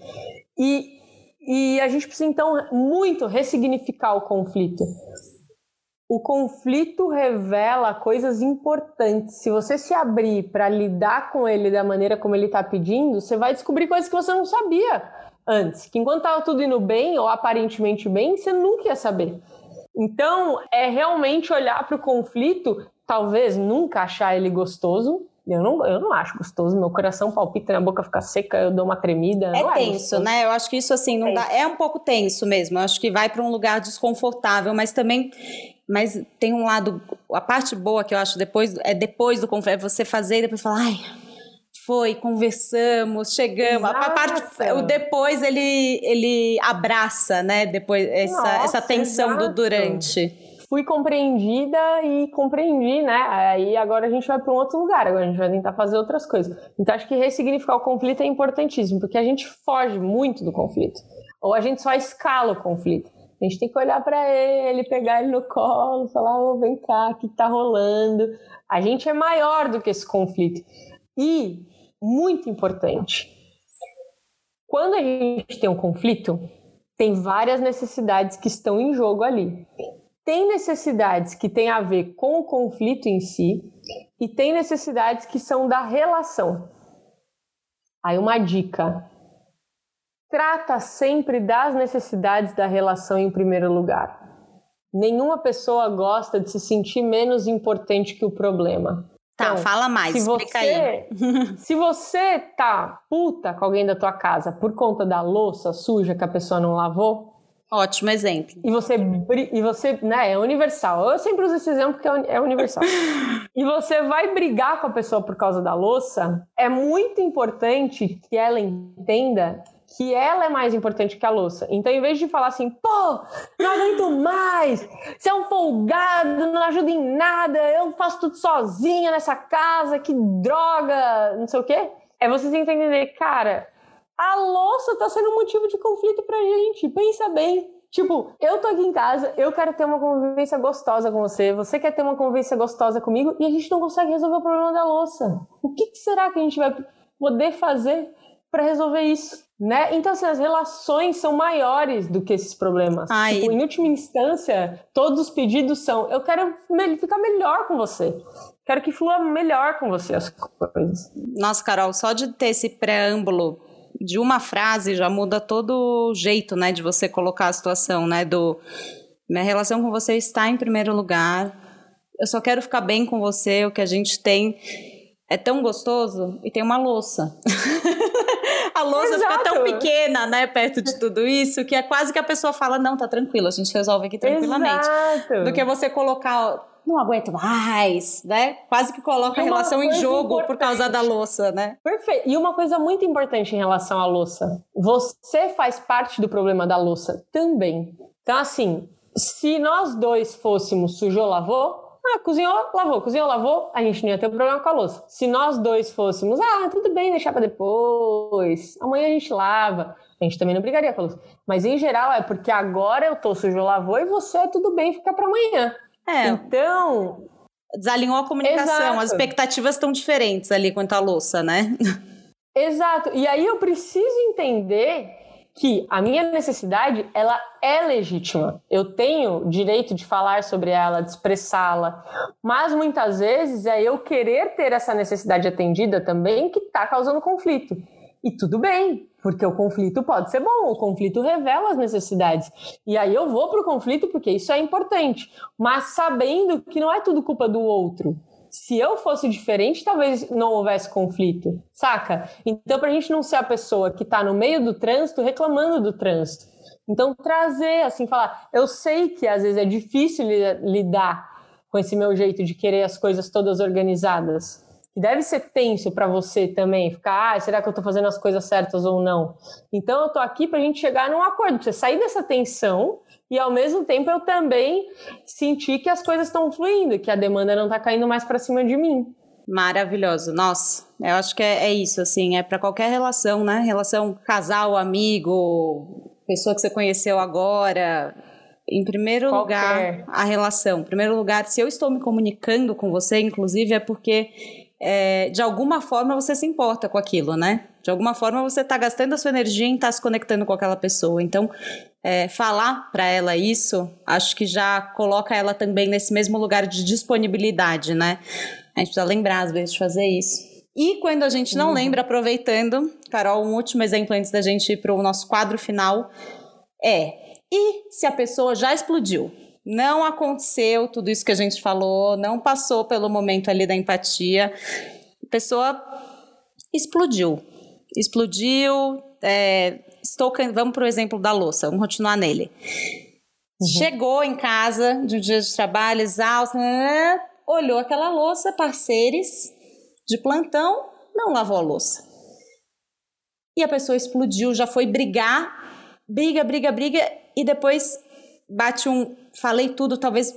E, e a gente precisa, então, muito ressignificar o conflito. O conflito revela coisas importantes. Se você se abrir para lidar com ele da maneira como ele está pedindo, você vai descobrir coisas que você não sabia antes. Que enquanto estava tudo indo bem, ou aparentemente bem, você nunca ia saber. Então, é realmente olhar para o conflito, talvez nunca achar ele gostoso. Eu não, eu não acho gostoso, meu coração palpita, minha boca fica seca, eu dou uma tremida. É tenso, é né? Eu acho que isso assim não é dá, é um pouco tenso mesmo. Eu acho que vai para um lugar desconfortável, mas também mas tem um lado, a parte boa que eu acho depois é depois do conflito, é você fazer e depois falar, ai, foi, conversamos, chegamos. Exato. A parte, o depois ele, ele abraça, né? Depois essa, Nossa, essa tensão exato. do durante. Fui compreendida e compreendi, né? Aí agora a gente vai para um outro lugar, agora a gente vai tentar fazer outras coisas. Então acho que ressignificar o conflito é importantíssimo, porque a gente foge muito do conflito. Ou a gente só escala o conflito. A gente tem que olhar para ele, pegar ele no colo, falar: oh, vem cá, o que está rolando? A gente é maior do que esse conflito. E muito importante. Quando a gente tem um conflito, tem várias necessidades que estão em jogo ali. Tem necessidades que têm a ver com o conflito em si e tem necessidades que são da relação. Aí uma dica: trata sempre das necessidades da relação em primeiro lugar. Nenhuma pessoa gosta de se sentir menos importante que o problema. Tá, então, fala mais, se você, aí. se você tá puta com alguém da tua casa por conta da louça suja que a pessoa não lavou, Ótimo exemplo. E você, e você, né, é universal. Eu sempre uso esse exemplo porque é, é universal. e você vai brigar com a pessoa por causa da louça, é muito importante que ela entenda que ela é mais importante que a louça. Então, em vez de falar assim, pô, não aguento mais, você é um folgado, não ajuda em nada, eu faço tudo sozinha nessa casa, que droga, não sei o quê, é vocês entenderem, cara, a louça tá sendo um motivo de conflito pra gente, pensa bem. Tipo, eu tô aqui em casa, eu quero ter uma convivência gostosa com você, você quer ter uma convivência gostosa comigo e a gente não consegue resolver o problema da louça. O que, que será que a gente vai poder fazer para resolver isso? Né? Então, assim, as relações são maiores do que esses problemas. Ai. Tipo, em última instância, todos os pedidos são: eu quero ficar melhor com você. Quero que flua melhor com você as coisas. Nossa, Carol, só de ter esse preâmbulo de uma frase já muda todo o jeito, né, de você colocar a situação, né, do minha relação com você está em primeiro lugar. Eu só quero ficar bem com você, o que a gente tem é tão gostoso e tem uma louça. a louça Exato. fica tão pequena, né, perto de tudo isso, que é quase que a pessoa fala: não, tá tranquilo, a gente resolve aqui tranquilamente. Exato. Do que você colocar. Não aguento mais, né? Quase que coloca a relação em jogo importante. por causa da louça, né? Perfeito. E uma coisa muito importante em relação à louça: você faz parte do problema da louça também. Então, assim, se nós dois fôssemos sujou, lavou, ah, cozinhou, lavou, cozinhou, lavou, a gente não ia ter problema com a louça. Se nós dois fôssemos, ah, tudo bem, deixar para depois, amanhã a gente lava, a gente também não brigaria com a louça. Mas em geral é porque agora eu tô sujo, lavou e você, tudo bem, fica para amanhã. É. Então. Desalinhou a comunicação, Exato. as expectativas estão diferentes ali quanto à louça, né? Exato. E aí eu preciso entender que a minha necessidade ela é legítima. Eu tenho direito de falar sobre ela, de expressá-la, mas muitas vezes é eu querer ter essa necessidade atendida também que está causando conflito. E tudo bem, porque o conflito pode ser bom, o conflito revela as necessidades. E aí eu vou para o conflito porque isso é importante, mas sabendo que não é tudo culpa do outro se eu fosse diferente, talvez não houvesse conflito, saca? Então, para a gente não ser a pessoa que está no meio do trânsito reclamando do trânsito. Então, trazer, assim, falar, eu sei que às vezes é difícil lidar com esse meu jeito de querer as coisas todas organizadas. Que deve ser tenso para você também, ficar, ah, será que eu estou fazendo as coisas certas ou não? Então, eu estou aqui para a gente chegar num acordo, você sair dessa tensão e ao mesmo tempo eu também senti que as coisas estão fluindo, que a demanda não está caindo mais para cima de mim. Maravilhoso. Nossa, eu acho que é, é isso, assim, é para qualquer relação, né? Relação casal, amigo, pessoa que você conheceu agora. Em primeiro qualquer. lugar, a relação. Em primeiro lugar, se eu estou me comunicando com você, inclusive, é porque é, de alguma forma você se importa com aquilo, né? De alguma forma você está gastando a sua energia em estar tá se conectando com aquela pessoa. Então, é, falar para ela isso, acho que já coloca ela também nesse mesmo lugar de disponibilidade, né? A gente precisa lembrar, às vezes, de fazer isso. E quando a gente não uhum. lembra, aproveitando, Carol, um último exemplo antes da gente ir para o nosso quadro final é: e se a pessoa já explodiu? Não aconteceu tudo isso que a gente falou, não passou pelo momento ali da empatia, a pessoa explodiu. Explodiu, é, estou vamos para o exemplo da louça, vamos continuar nele. Uhum. Chegou em casa de um dia de trabalho, exausto, né, olhou aquela louça, parceiros de plantão, não lavou a louça. E a pessoa explodiu, já foi brigar, briga, briga, briga, e depois bate um. Falei tudo, talvez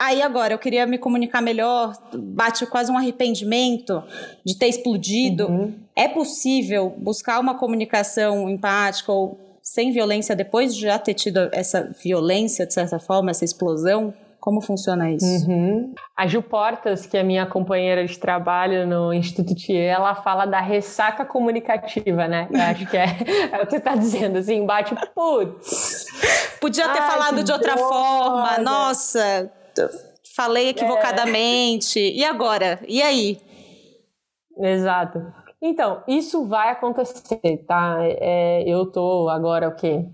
Aí agora, eu queria me comunicar melhor, bate quase um arrependimento de ter explodido. Uhum. É possível buscar uma comunicação empática ou sem violência depois de já ter tido essa violência, de certa forma, essa explosão? Como funciona isso? Uhum. A Ju Portas, que é minha companheira de trabalho no Instituto Thier, ela fala da ressaca comunicativa, né? Eu acho que é, é o que você está dizendo, assim, bate, putz. Podia ter Ai, falado de outra droga. forma, nossa, falei equivocadamente. É. E agora? E aí? Exato. Então, isso vai acontecer, tá? É, eu tô agora o quê?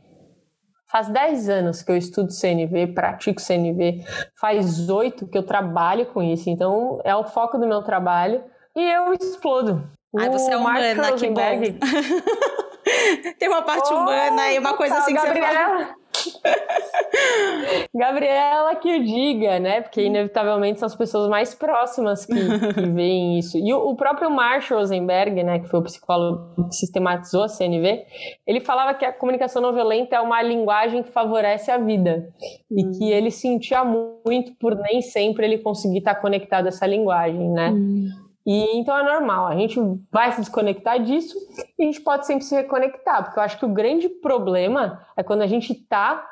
Faz 10 anos que eu estudo CNV, pratico CNV, faz 8 que eu trabalho com isso, então é o foco do meu trabalho e eu explodo. Ai, você é humana, que bom. Tem uma parte oh, humana e uma coisa assim que Gabriela, você fala Gabriela que o diga, né? Porque inevitavelmente são as pessoas mais próximas que, que veem isso. E o, o, próprio Marshall Rosenberg, né, que foi o psicólogo que sistematizou a CNV, ele falava que a comunicação não violenta é uma linguagem que favorece a vida. E que ele sentia muito por nem sempre ele conseguir estar conectado a essa linguagem, né? Hum. E então é normal, a gente vai se desconectar disso e a gente pode sempre se reconectar, porque eu acho que o grande problema é quando a gente está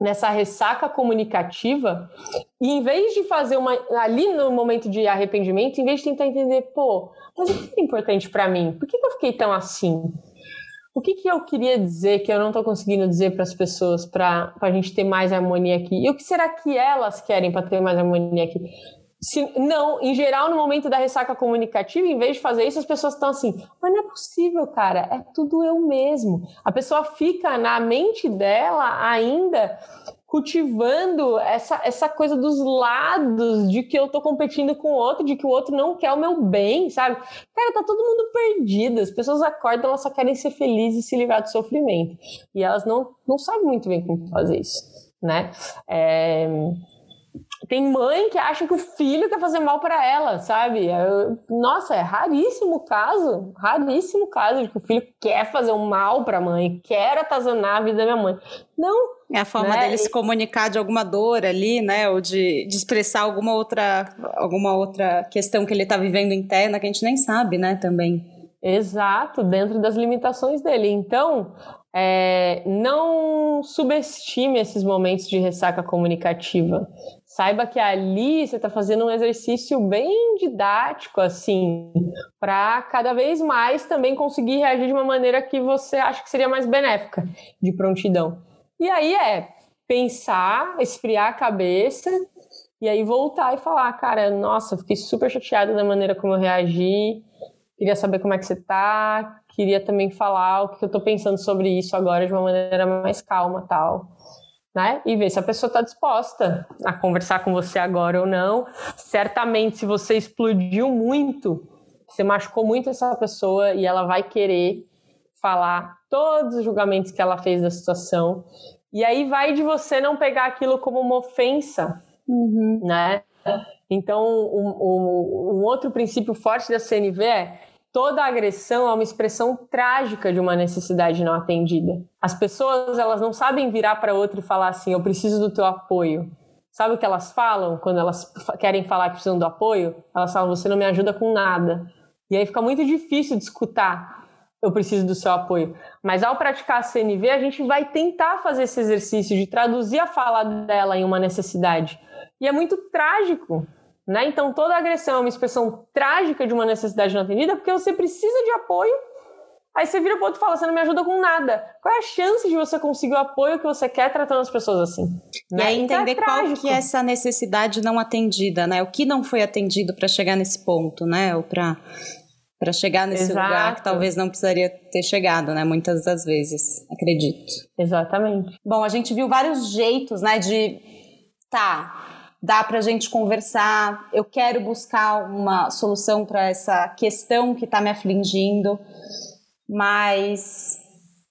nessa ressaca comunicativa e em vez de fazer uma ali no momento de arrependimento, em vez de tentar entender, pô, mas o que é importante para mim? Por que, que eu fiquei tão assim? O que, que eu queria dizer que eu não estou conseguindo dizer para as pessoas para a gente ter mais harmonia aqui? E o que será que elas querem para ter mais harmonia aqui? Se, não, em geral, no momento da ressaca comunicativa, em vez de fazer isso, as pessoas estão assim, mas não é possível, cara, é tudo eu mesmo. A pessoa fica na mente dela ainda cultivando essa, essa coisa dos lados de que eu tô competindo com o outro, de que o outro não quer o meu bem, sabe? Cara, tá todo mundo perdido. As pessoas acordam, elas só querem ser felizes e se livrar do sofrimento. E elas não, não sabem muito bem como fazer isso, né? É tem mãe que acha que o filho quer fazer mal para ela, sabe? Nossa, é raríssimo o caso, raríssimo caso de que o filho quer fazer um mal para a mãe, quer atazanar a vida da minha mãe. Não. É a forma né? dele se comunicar de alguma dor ali, né? Ou de, de expressar alguma outra, alguma outra questão que ele está vivendo interna que a gente nem sabe, né? Também. Exato, dentro das limitações dele. Então, é, não subestime esses momentos de ressaca comunicativa saiba que ali você está fazendo um exercício bem didático, assim, para cada vez mais também conseguir reagir de uma maneira que você acha que seria mais benéfica de prontidão. E aí é pensar, esfriar a cabeça e aí voltar e falar, cara, nossa, fiquei super chateada da maneira como eu reagi, queria saber como é que você tá, queria também falar o que eu tô pensando sobre isso agora de uma maneira mais calma, tal né? E ver se a pessoa está disposta a conversar com você agora ou não. Certamente, se você explodiu muito, você machucou muito essa pessoa e ela vai querer falar todos os julgamentos que ela fez da situação. E aí vai de você não pegar aquilo como uma ofensa, uhum. né? Então, um, um, um outro princípio forte da CNV é toda agressão é uma expressão trágica de uma necessidade não atendida. As pessoas, elas não sabem virar para outra e falar assim: "Eu preciso do teu apoio". Sabe o que elas falam quando elas querem falar que precisam do apoio? Elas falam: "Você não me ajuda com nada". E aí fica muito difícil de escutar. Eu preciso do seu apoio. Mas ao praticar a CNV, a gente vai tentar fazer esse exercício de traduzir a fala dela em uma necessidade. E é muito trágico, né? Então, toda agressão é uma expressão trágica de uma necessidade não atendida, porque você precisa de apoio, aí você vira para o outro e fala: você não me ajuda com nada. Qual é a chance de você conseguir o apoio que você quer tratando as pessoas assim? E né? aí então, entender é qual que é essa necessidade não atendida, né? O que não foi atendido para chegar nesse ponto, né? Ou para para chegar nesse Exato. lugar que talvez não precisaria ter chegado, né? Muitas das vezes, acredito. Exatamente. Bom, a gente viu vários jeitos, né? De tá, dá para a gente conversar, eu quero buscar uma solução para essa questão que está me afligindo, mas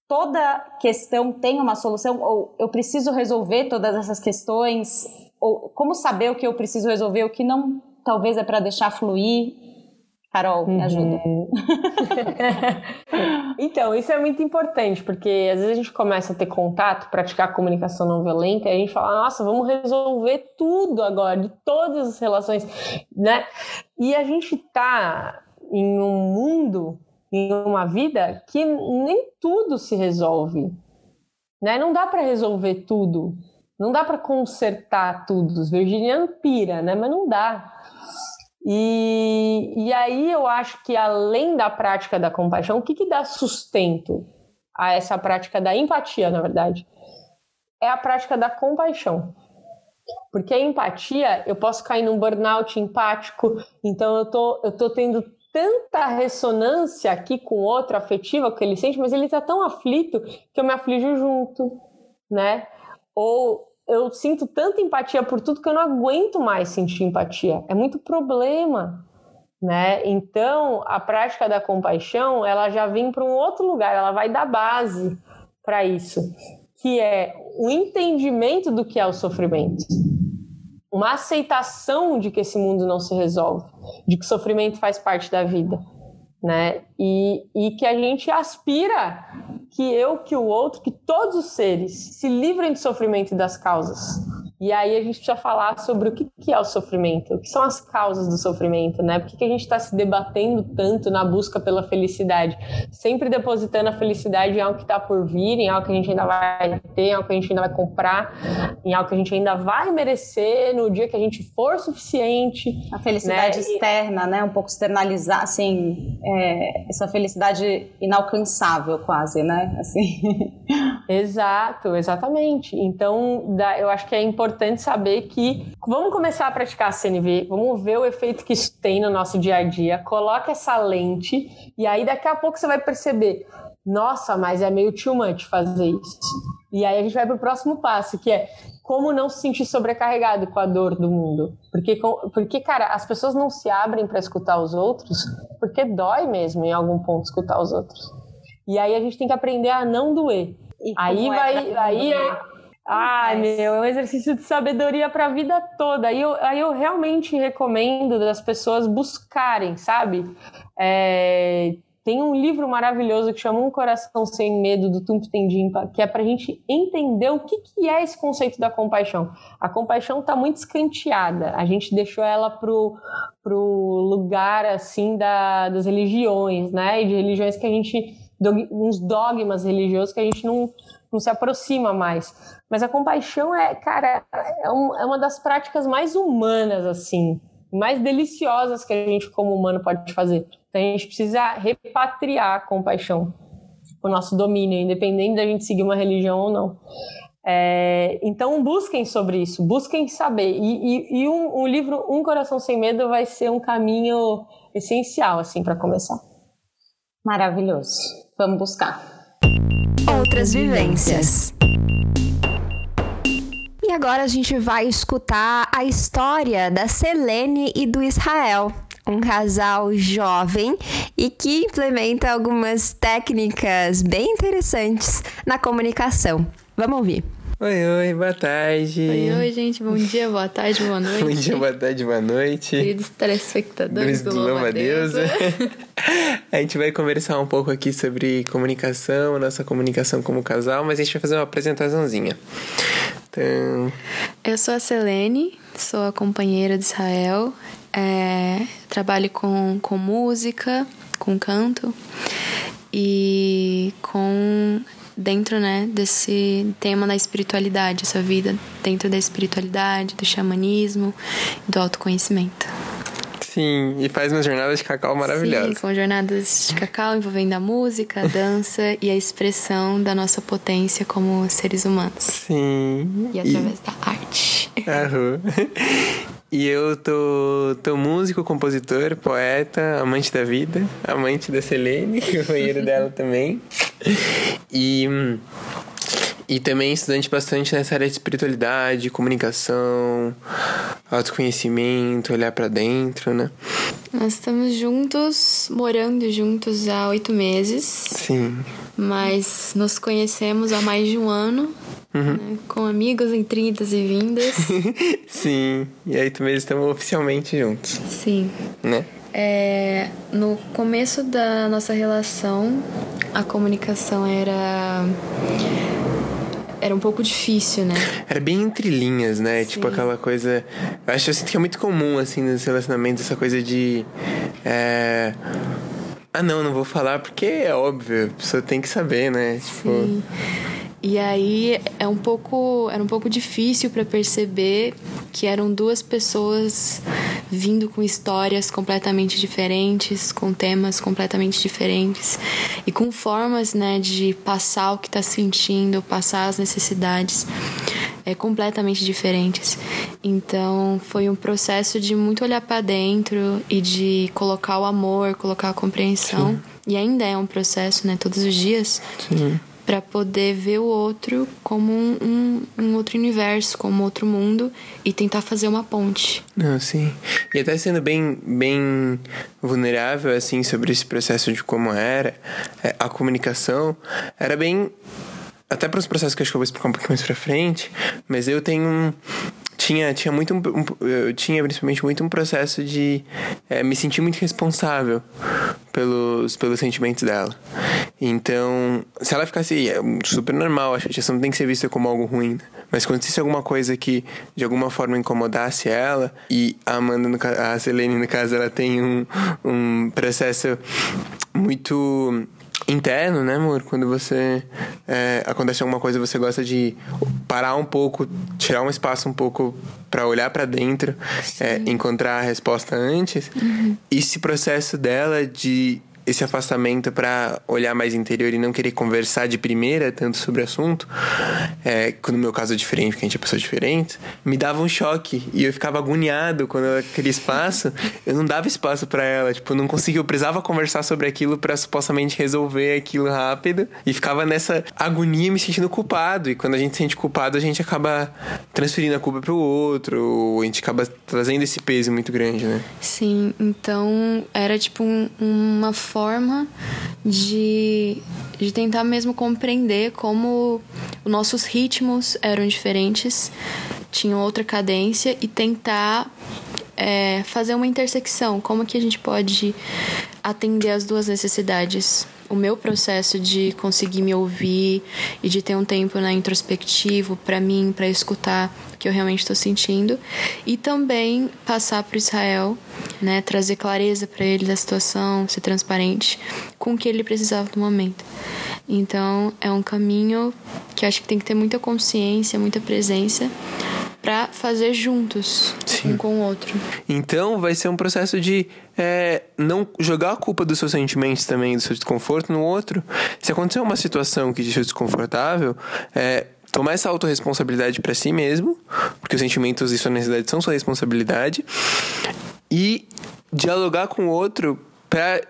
toda questão tem uma solução, ou eu preciso resolver todas essas questões, ou como saber o que eu preciso resolver, o que não talvez é para deixar fluir, Carol, me uhum. então, isso é muito importante, porque às vezes a gente começa a ter contato, praticar comunicação não violenta, e a gente fala, nossa, vamos resolver tudo agora, de todas as relações, né? E a gente tá em um mundo, em uma vida, que nem tudo se resolve, né? Não dá para resolver tudo, não dá para consertar tudo. Os virginianos pira, né? Mas não dá. E, e aí eu acho que além da prática da compaixão, o que, que dá sustento a essa prática da empatia, na verdade? É a prática da compaixão. Porque a empatia, eu posso cair num burnout empático, então eu tô, eu tô tendo tanta ressonância aqui com o outro, afetiva, que ele sente, mas ele tá tão aflito que eu me aflijo junto, né? Ou eu sinto tanta empatia por tudo que eu não aguento mais sentir empatia. É muito problema, né? Então, a prática da compaixão, ela já vem para um outro lugar, ela vai dar base para isso, que é o entendimento do que é o sofrimento. Uma aceitação de que esse mundo não se resolve, de que sofrimento faz parte da vida, né? E, e que a gente aspira que eu, que o outro, que todos os seres se livrem do sofrimento e das causas. E aí a gente precisa falar sobre o que é o sofrimento, o que são as causas do sofrimento, né? Por que a gente está se debatendo tanto na busca pela felicidade? Sempre depositando a felicidade em algo que está por vir, em algo que a gente ainda vai ter, em algo que a gente ainda vai comprar, em algo que a gente ainda vai merecer no dia que a gente for suficiente. A felicidade né? externa, né? Um pouco externalizar, assim, é, essa felicidade inalcançável quase, né? Assim. Exato, exatamente. Então, eu acho que é importante importante saber que vamos começar a praticar a CNV, vamos ver o efeito que isso tem no nosso dia a dia, coloca essa lente e aí daqui a pouco você vai perceber, nossa, mas é meio too much fazer isso. E aí a gente vai para o próximo passo, que é como não se sentir sobrecarregado com a dor do mundo. Porque, porque cara, as pessoas não se abrem para escutar os outros porque dói mesmo em algum ponto escutar os outros. E aí a gente tem que aprender a não doer. aí é vai, aí é, Ai, meu, é um exercício de sabedoria para a vida toda. Aí eu, aí eu realmente recomendo das pessoas buscarem, sabe? É, tem um livro maravilhoso que chama Um Coração Sem Medo, do Tumpo Tendimpa, que é para a gente entender o que, que é esse conceito da compaixão. A compaixão está muito escanteada, a gente deixou ela pro, pro lugar, assim, da, das religiões, né? E de religiões que a gente... uns dogmas religiosos que a gente não não se aproxima mais. Mas a compaixão é, cara, é, um, é uma das práticas mais humanas, assim, mais deliciosas que a gente, como humano, pode fazer. Então a gente precisa repatriar a compaixão, o nosso domínio, independente da gente seguir uma religião ou não. É, então busquem sobre isso, busquem saber. E, e, e um, o livro Um Coração Sem Medo vai ser um caminho essencial assim para começar. Maravilhoso. Vamos buscar. Outras vivências. E agora a gente vai escutar a história da Selene e do Israel, um casal jovem e que implementa algumas técnicas bem interessantes na comunicação. Vamos ouvir. Oi, oi, boa tarde. Oi, oi, gente. Bom dia, boa tarde, boa noite. Bom dia, boa tarde, boa noite. Queridos telespectadores do, do Louva Deusa. a gente vai conversar um pouco aqui sobre comunicação, nossa comunicação como casal, mas a gente vai fazer uma apresentaçãozinha. Então... Eu sou a Selene, sou a companheira de Israel. É, trabalho com, com música, com canto e com dentro, né, desse tema da espiritualidade, essa vida dentro da espiritualidade, do xamanismo, do autoconhecimento. Sim, e faz umas jornadas de cacau maravilhosas. Sim, com jornadas de cacau envolvendo a música, a dança e a expressão da nossa potência como seres humanos. Sim. E através e... da arte. Aham. E eu tô, tô músico, compositor, poeta, amante da vida, amante da Selene, companheiro dela também. E, e também estudante bastante nessa área de espiritualidade, comunicação, autoconhecimento, olhar para dentro, né? Nós estamos juntos, morando juntos há oito meses. Sim. Mas nos conhecemos há mais de um ano Uhum. Né? Com amigos em trintas e vindas. Sim, e aí também estamos oficialmente juntos. Sim. Né? É, no começo da nossa relação, a comunicação era era um pouco difícil, né? Era bem entre linhas, né? Sim. Tipo aquela coisa. Eu acho assim, que é muito comum, assim, nos relacionamentos, essa coisa de. É... Ah, não, não vou falar porque é óbvio, a pessoa tem que saber, né? Tipo. Sim. E aí é um pouco, era um pouco difícil para perceber que eram duas pessoas vindo com histórias completamente diferentes, com temas completamente diferentes e com formas, né, de passar o que está sentindo, passar as necessidades é, completamente diferentes. Então foi um processo de muito olhar para dentro e de colocar o amor, colocar a compreensão. Sim. E ainda é um processo, né, todos os dias. Sim para poder ver o outro como um, um, um, outro universo, como outro mundo e tentar fazer uma ponte. Não, sim. E até sendo bem, bem vulnerável assim sobre esse processo de como era é, a comunicação, era bem até para os processos que acho que eu vou explicar um pouco mais pra frente, mas eu tenho um, tinha, tinha muito um, eu tinha principalmente muito um processo de é, me sentir muito responsável pelos, pelos sentimentos dela. Então, se ela ficasse é super normal, a chateação não tem que ser vista como algo ruim. Né? Mas quando acontecesse alguma coisa que de alguma forma incomodasse ela, e a Amanda, no, a Selene, no caso, ela tem um, um processo muito interno, né, amor? Quando você é, acontece alguma coisa, você gosta de parar um pouco, tirar um espaço um pouco para olhar para dentro, é, encontrar a resposta antes. Uhum. Esse processo dela de esse afastamento para olhar mais interior e não querer conversar de primeira tanto sobre o assunto, é, no meu caso é diferente, porque a gente é pessoas diferentes, me dava um choque e eu ficava agoniado quando queria espaço, eu não dava espaço para ela, tipo, não conseguia, eu precisava conversar sobre aquilo para supostamente resolver aquilo rápido e ficava nessa agonia me sentindo culpado e quando a gente se sente culpado a gente acaba transferindo a culpa para o outro, a gente acaba trazendo esse peso muito grande, né? Sim, então era tipo um, uma de, de tentar mesmo compreender como os nossos ritmos eram diferentes, tinham outra cadência e tentar é, fazer uma intersecção, como que a gente pode atender as duas necessidades? O meu processo de conseguir me ouvir e de ter um tempo na introspectivo para mim, para escutar que eu realmente estou sentindo e também passar para Israel, né, trazer clareza para ele da situação, ser transparente com o que ele precisava no momento. Então, é um caminho que acho que tem que ter muita consciência, muita presença para fazer juntos, Sim. um com o outro. Então vai ser um processo de é, não jogar a culpa dos seus sentimentos também, do seu desconforto no outro. Se acontecer uma situação que te deixou desconfortável, é, tomar essa autorresponsabilidade para si mesmo, porque os sentimentos e sua necessidade são sua responsabilidade, e dialogar com o outro para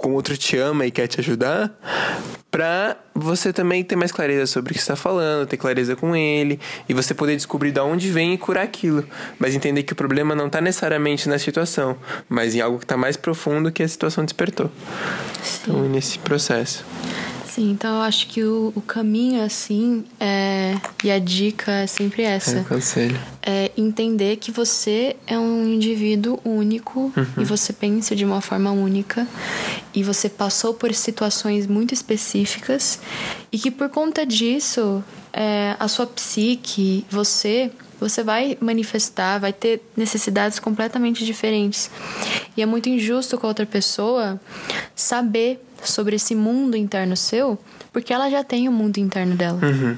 como outro te ama e quer te ajudar, pra você também ter mais clareza sobre o que está falando, ter clareza com ele e você poder descobrir de onde vem e curar aquilo, mas entender que o problema não está necessariamente na situação, mas em algo que está mais profundo que a situação despertou. Sim. Então, nesse processo. Sim, então eu acho que o, o caminho, assim, é, e a dica é sempre essa. É, conselho. É entender que você é um indivíduo único uhum. e você pensa de uma forma única e você passou por situações muito específicas e que por conta disso, é, a sua psique, você você vai manifestar, vai ter necessidades completamente diferentes. E é muito injusto com a outra pessoa saber sobre esse mundo interno seu, porque ela já tem o mundo interno dela. Uhum.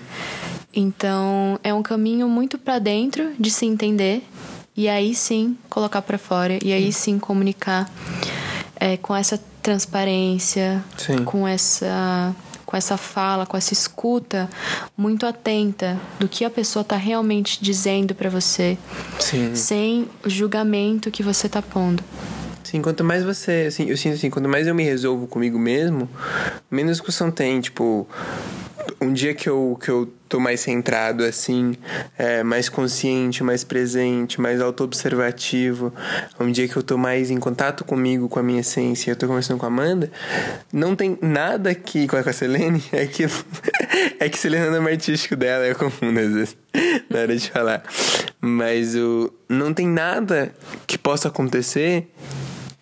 Então, é um caminho muito para dentro de se entender e aí sim colocar para fora e aí sim comunicar é, com essa transparência, sim. com essa com essa fala, com essa escuta muito atenta do que a pessoa está realmente dizendo para você, sim. sem o julgamento que você está pondo. Sim, quanto mais você, assim, eu sinto assim, quanto mais eu me resolvo comigo mesmo, menos discussão tem, tipo, um dia que eu, que eu tô mais centrado, assim, é, mais consciente, mais presente, mais auto-observativo, um dia que eu tô mais em contato comigo, com a minha essência, eu tô conversando com a Amanda, não tem nada que, com a Selene, é que, é que Selene é o nome artístico dela, eu confundo às vezes, na hora de falar. Mas o, não tem nada que possa acontecer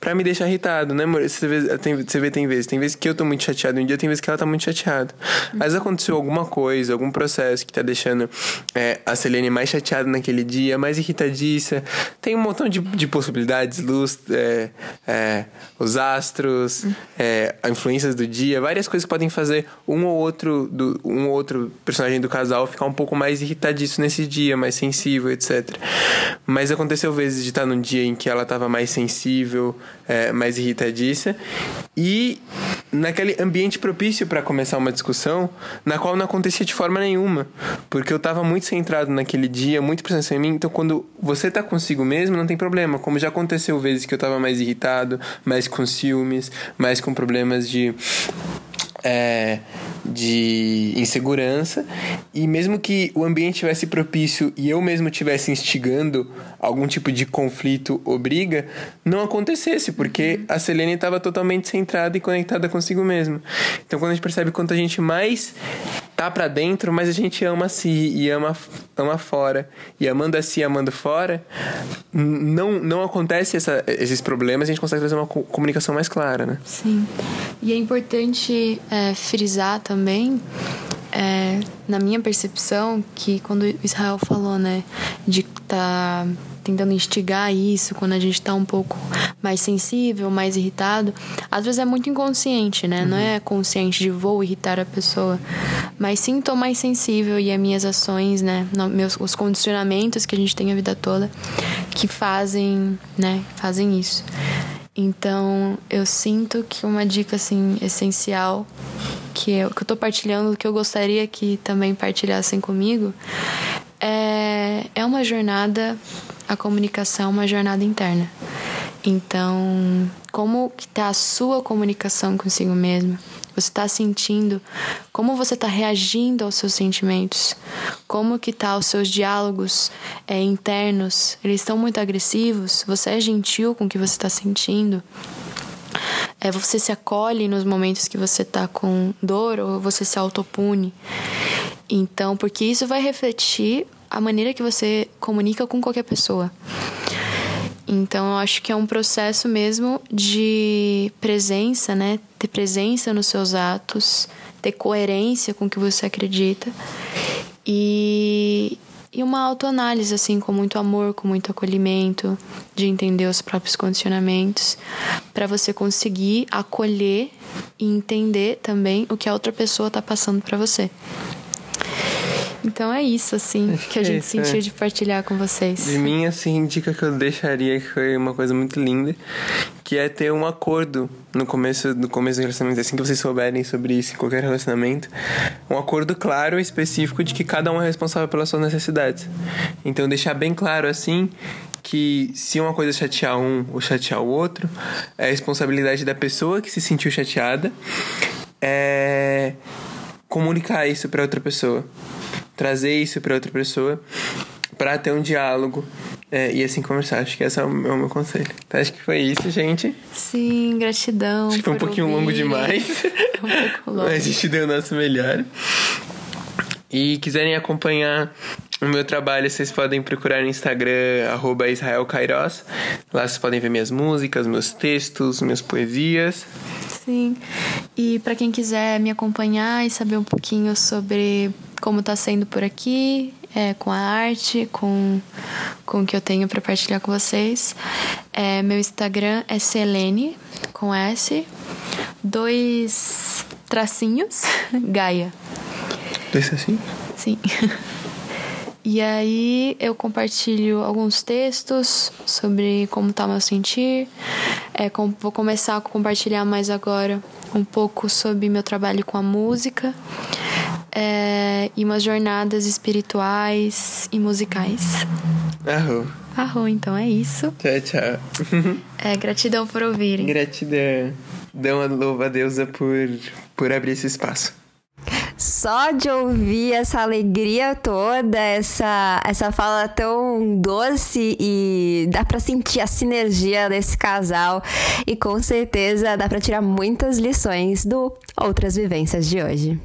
pra me deixar irritado, né, amor? Você vê, tem, você vê, tem vezes. Tem vezes que eu tô muito chateado um dia, tem vezes que ela tá muito chateada. Mas aconteceu alguma coisa, algum processo que tá deixando é, a Selene mais chateada naquele dia, mais irritadiça. Tem um montão de, de possibilidades, luz, é, é, os astros, é, influências do dia, várias coisas que podem fazer um ou outro, do, um ou outro personagem do casal ficar um pouco mais irritadiço nesse dia, mais sensível, etc. Mas aconteceu vezes de estar num dia em que ela tava mais sensível, é, mais irritadiça. E naquele ambiente propício para começar uma discussão, na qual não acontecia de forma nenhuma, porque eu estava muito centrado naquele dia, muito presença em mim. Então, quando você tá consigo mesmo, não tem problema. Como já aconteceu vezes que eu estava mais irritado, mais com ciúmes, mais com problemas de é, de insegurança e mesmo que o ambiente tivesse propício e eu mesmo tivesse instigando algum tipo de conflito ou briga, não acontecesse, porque uhum. a Selene estava totalmente centrada e conectada consigo mesma. Então quando a gente percebe quanto a gente mais tá para dentro, mas a gente ama a si e ama, ama fora. E amando a si e amando fora, não, não acontece essa, esses problemas, a gente consegue trazer uma comunicação mais clara, né? Sim. E é importante é, frisar também é, na minha percepção, que quando Israel falou, né, de estar tá tentando instigar isso, quando a gente está um pouco mais sensível, mais irritado, às vezes é muito inconsciente, né? Uhum. Não é consciente de vou irritar a pessoa, mas sim tô mais sensível e as minhas ações, né, meus os condicionamentos que a gente tem a vida toda que fazem, né, fazem isso. Então, eu sinto que uma dica assim essencial que eu, que eu tô partilhando, que eu gostaria que também partilhassem comigo, é, é uma jornada, a comunicação é uma jornada interna. Então, como que tá a sua comunicação consigo mesmo? Você está sentindo? Como você está reagindo aos seus sentimentos? Como que tá os seus diálogos é, internos? Eles estão muito agressivos? Você é gentil com o que você está sentindo? É, você se acolhe nos momentos que você está com dor ou você se autopune? Então, porque isso vai refletir a maneira que você comunica com qualquer pessoa. Então, eu acho que é um processo mesmo de presença, né? Ter presença nos seus atos, ter coerência com o que você acredita e, e uma autoanálise, assim, com muito amor, com muito acolhimento, de entender os próprios condicionamentos, para você conseguir acolher e entender também o que a outra pessoa está passando para você. Então é isso, assim, que a gente isso, sentiu é. de partilhar com vocês. De mim, assim, dica que eu deixaria, que foi uma coisa muito linda, que é ter um acordo no começo, no começo do relacionamento, assim que vocês souberem sobre isso em qualquer relacionamento, um acordo claro e específico de que cada um é responsável pelas suas necessidades. Então deixar bem claro assim que se uma coisa chatear um ou chatear o outro, é a responsabilidade da pessoa que se sentiu chateada é comunicar isso para outra pessoa trazer isso para outra pessoa para ter um diálogo é, e assim conversar. Acho que esse é o meu, é o meu conselho. Então, acho que foi isso, gente. Sim, gratidão. Acho que foi um pouquinho ouvir. longo demais. um pouco longo. Mas a gente deu o nosso melhor. E quiserem acompanhar o meu trabalho, vocês podem procurar no Instagram, arroba Israel Kairos. Lá vocês podem ver minhas músicas, meus textos, minhas poesias. Sim. E para quem quiser me acompanhar e saber um pouquinho sobre como está sendo por aqui, é, com a arte, com, com o que eu tenho para partilhar com vocês. É, meu Instagram é Selene, com S, dois tracinhos, Gaia. Dois tracinhos? Sim. E aí eu compartilho alguns textos sobre como está meu sentir. É, com, vou começar a compartilhar mais agora um pouco sobre meu trabalho com a música é, e umas jornadas espirituais e musicais. Arro. Arro, então é isso. Tchau, tchau. É, gratidão por ouvirem. Gratidão. Dão uma louva a deusa por, por abrir esse espaço. Só de ouvir essa alegria toda, essa, essa fala tão doce e dá para sentir a sinergia desse casal e com certeza dá para tirar muitas lições do Outras Vivências de hoje.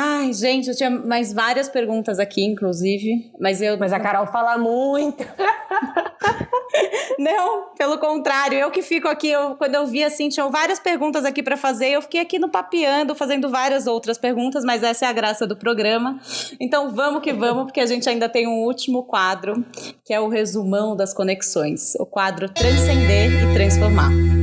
Ai, gente, eu tinha mais várias perguntas aqui, inclusive, mas eu. Mas a Carol fala muito. Não, pelo contrário, eu que fico aqui, eu, quando eu vi assim, tinham várias perguntas aqui para fazer, eu fiquei aqui no papeando, fazendo várias outras perguntas, mas essa é a graça do programa. Então vamos que vamos, porque a gente ainda tem um último quadro, que é o resumão das conexões, o quadro Transcender e Transformar.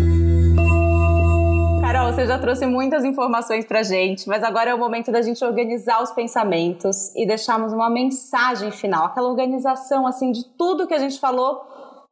Carol, você já trouxe muitas informações pra gente, mas agora é o momento da gente organizar os pensamentos e deixarmos uma mensagem final, aquela organização assim de tudo que a gente falou.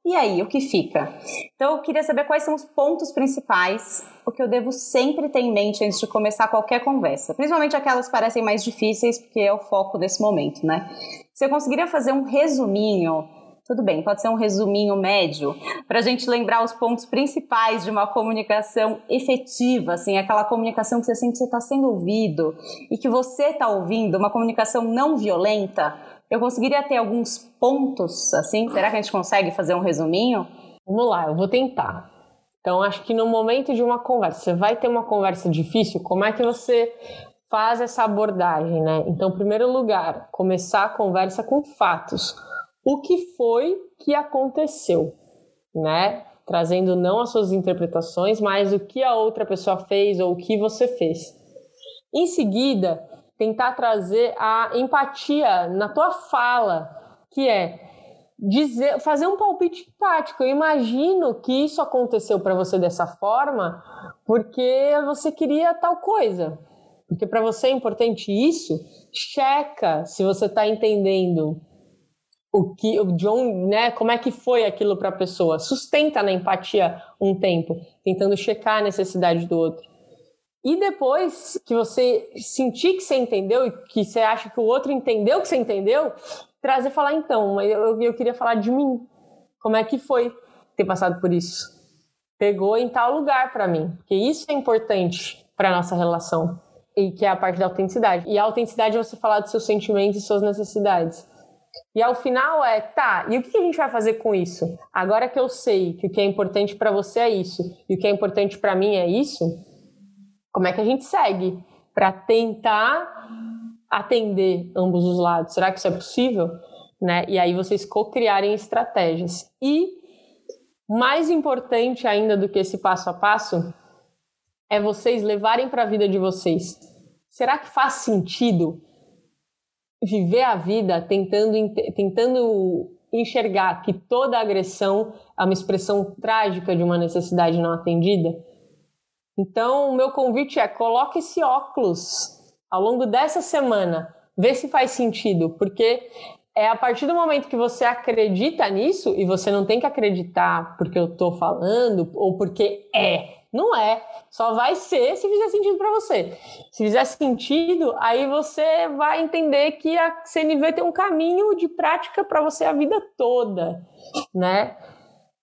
E aí, o que fica? Então, eu queria saber quais são os pontos principais, o que eu devo sempre ter em mente antes de começar qualquer conversa, principalmente aquelas que parecem mais difíceis, porque é o foco desse momento, né? Você conseguiria fazer um resuminho tudo bem, pode ser um resuminho médio, para a gente lembrar os pontos principais de uma comunicação efetiva, assim, aquela comunicação que você sente que você está sendo ouvido e que você está ouvindo, uma comunicação não violenta. Eu conseguiria ter alguns pontos, assim? Será que a gente consegue fazer um resuminho? Vamos lá, eu vou tentar. Então, acho que no momento de uma conversa, você vai ter uma conversa difícil, como é que você faz essa abordagem, né? Então, em primeiro lugar, começar a conversa com fatos. O que foi que aconteceu, né? Trazendo não as suas interpretações, mas o que a outra pessoa fez ou o que você fez. Em seguida, tentar trazer a empatia na tua fala, que é dizer, fazer um palpite empático. Eu imagino que isso aconteceu para você dessa forma porque você queria tal coisa. Porque para você é importante isso, checa se você está entendendo o que o John, né, como é que foi aquilo para a pessoa. Sustenta na empatia um tempo, tentando checar a necessidade do outro. E depois que você sentir que você entendeu e que você acha que o outro entendeu que você entendeu, trazer falar, então, eu, eu queria falar de mim. Como é que foi ter passado por isso? Pegou em tal lugar para mim, porque isso é importante para nossa relação e que é a parte da autenticidade. E a autenticidade é você falar dos seus sentimentos e suas necessidades. E ao final é, tá, e o que a gente vai fazer com isso? Agora que eu sei que o que é importante para você é isso e o que é importante para mim é isso, como é que a gente segue para tentar atender ambos os lados? Será que isso é possível? Né? E aí vocês co-criarem estratégias. E mais importante ainda do que esse passo a passo é vocês levarem para a vida de vocês. Será que faz sentido viver a vida tentando, tentando enxergar que toda agressão é uma expressão trágica de uma necessidade não atendida? Então, o meu convite é coloque esse óculos ao longo dessa semana, vê se faz sentido, porque é a partir do momento que você acredita nisso, e você não tem que acreditar porque eu estou falando ou porque é. Não é. Só vai ser se fizer sentido para você. Se fizer sentido, aí você vai entender que a CNV tem um caminho de prática para você a vida toda, né?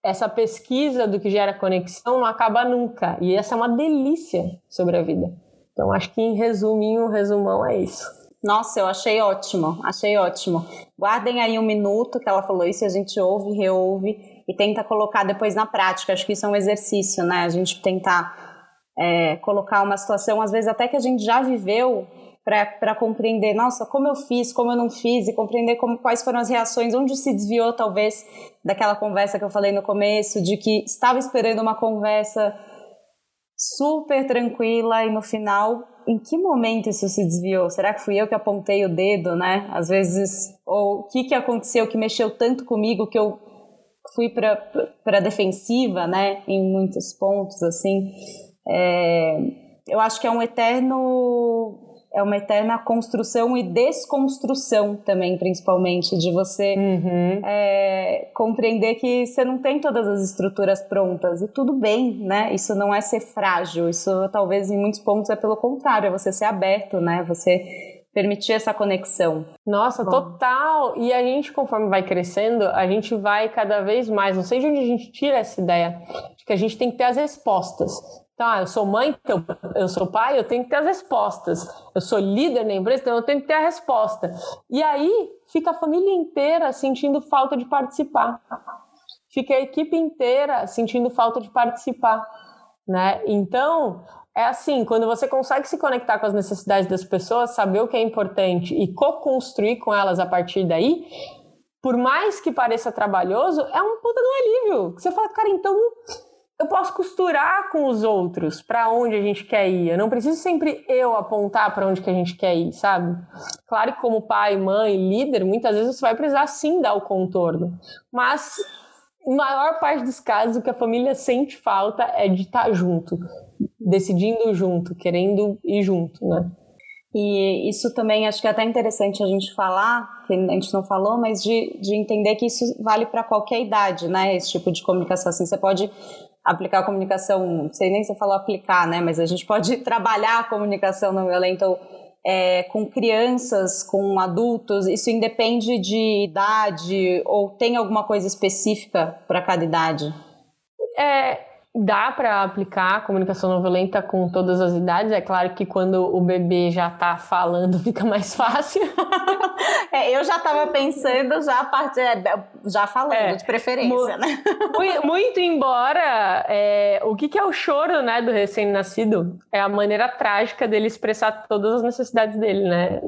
essa pesquisa do que gera conexão não acaba nunca. E essa é uma delícia sobre a vida. Então, acho que em resuminho, resumão é isso. Nossa, eu achei ótimo, achei ótimo. Guardem aí um minuto que ela falou isso, a gente ouve, reouve e tenta colocar depois na prática. Acho que isso é um exercício, né? A gente tentar é, colocar uma situação, às vezes até que a gente já viveu, para compreender, nossa, como eu fiz, como eu não fiz, e compreender como, quais foram as reações, onde se desviou talvez daquela conversa que eu falei no começo, de que estava esperando uma conversa super tranquila e no final, em que momento isso se desviou? Será que fui eu que apontei o dedo, né? Às vezes, ou o que, que aconteceu que mexeu tanto comigo que eu fui para a defensiva, né? Em muitos pontos, assim. É, eu acho que é um eterno é uma eterna construção e desconstrução também, principalmente, de você uhum. é, compreender que você não tem todas as estruturas prontas e tudo bem, né? Isso não é ser frágil, isso talvez em muitos pontos é pelo contrário, é você ser aberto, né? Você permitir essa conexão. Nossa, Bom. total! E a gente, conforme vai crescendo, a gente vai cada vez mais, não sei de onde a gente tira essa ideia, de que a gente tem que ter as respostas. Tá, eu sou mãe, então eu sou pai, eu tenho que ter as respostas. Eu sou líder na empresa, então eu tenho que ter a resposta. E aí fica a família inteira sentindo falta de participar. Fica a equipe inteira sentindo falta de participar, né? Então, é assim, quando você consegue se conectar com as necessidades das pessoas, saber o que é importante e co-construir com elas a partir daí, por mais que pareça trabalhoso, é um puta do alívio. Você fala, cara, então eu posso costurar com os outros para onde a gente quer ir. Eu não preciso sempre eu apontar para onde que a gente quer ir, sabe? Claro que como pai, mãe, líder, muitas vezes você vai precisar sim dar o contorno. Mas maior parte dos casos o que a família sente falta é de estar junto, decidindo junto, querendo ir junto, né? E isso também acho que é até interessante a gente falar, que a gente não falou, mas de, de entender que isso vale para qualquer idade, né? Esse tipo de comunicação. Assim, você pode aplicar a comunicação, não sei nem se eu falo aplicar, né? Mas a gente pode trabalhar a comunicação não violenta é, com crianças, com adultos. Isso independe de idade ou tem alguma coisa específica para cada idade? É, dá para aplicar a comunicação não violenta com todas as idades. É claro que quando o bebê já está falando fica mais fácil. é, eu já estava pensando já a partir, é, já falando é, de preferência, né? Muito, muito embora é, o que, que, é o choro, né, do recém-nascido é a maneira trágica dele expressar todas as necessidades dele, né?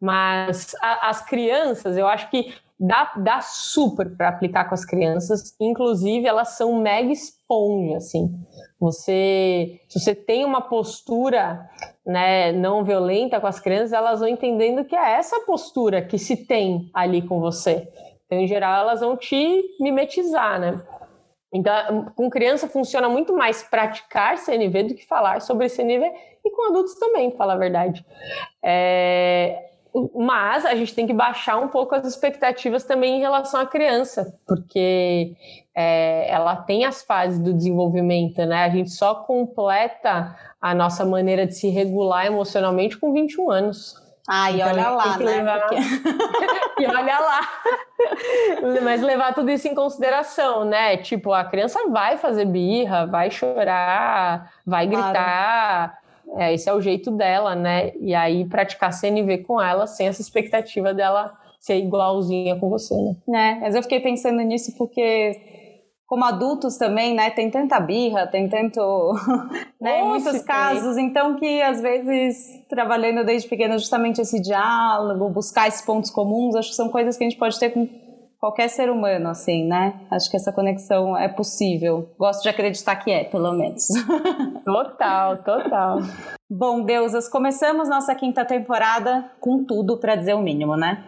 Mas a, as crianças, eu acho que dá, dá super para aplicar com as crianças. Inclusive, elas são mega esponja, assim. Você, se você tem uma postura né, não violenta com as crianças, elas vão entendendo que é essa postura que se tem ali com você. Então, em geral, elas vão te mimetizar, né? Então, com criança funciona muito mais praticar CNV do que falar sobre CNV e com adultos também, falar a verdade. É, mas a gente tem que baixar um pouco as expectativas também em relação à criança, porque é, ela tem as fases do desenvolvimento, né? A gente só completa a nossa maneira de se regular emocionalmente com 21 anos. Ah, e então, olha lá, né? Levar... Porque... e olha lá. Mas levar tudo isso em consideração, né? Tipo, a criança vai fazer birra, vai chorar, vai gritar. Claro é, esse é o jeito dela, né? E aí praticar CNV com ela sem essa expectativa dela ser igualzinha com você, né? É, mas eu fiquei pensando nisso porque como adultos também, né, tem tanta birra, tem tanto, né, muitos casos, então que às vezes trabalhando desde pequena justamente esse diálogo, buscar esses pontos comuns, acho que são coisas que a gente pode ter com qualquer ser humano, assim, né? Acho que essa conexão é possível. Gosto de acreditar que é, pelo menos. Total, total. Bom, deusas, começamos nossa quinta temporada com tudo para dizer o mínimo, né?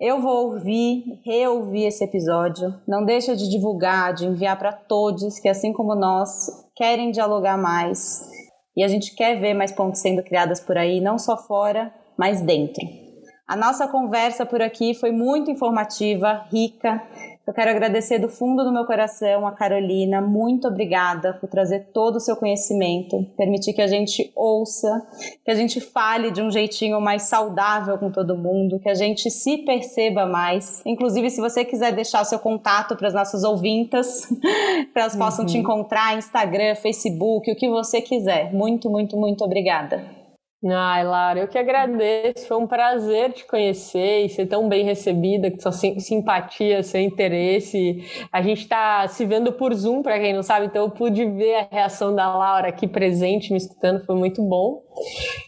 Eu vou ouvir, reouvir esse episódio. Não deixa de divulgar, de enviar para todos que, assim como nós, querem dialogar mais. E a gente quer ver mais pontos sendo criadas por aí, não só fora, mas dentro. A nossa conversa por aqui foi muito informativa, rica. Eu quero agradecer do fundo do meu coração a Carolina. Muito obrigada por trazer todo o seu conhecimento, permitir que a gente ouça, que a gente fale de um jeitinho mais saudável com todo mundo, que a gente se perceba mais. Inclusive, se você quiser deixar o seu contato para as nossas ouvintas, para elas possam uhum. te encontrar, Instagram, Facebook, o que você quiser. Muito, muito, muito obrigada. Ai, Lara, eu que agradeço. Foi um prazer te conhecer e ser tão bem recebida, com sua simpatia, seu interesse. A gente está se vendo por Zoom, para quem não sabe, então eu pude ver a reação da Laura aqui presente, me escutando, foi muito bom.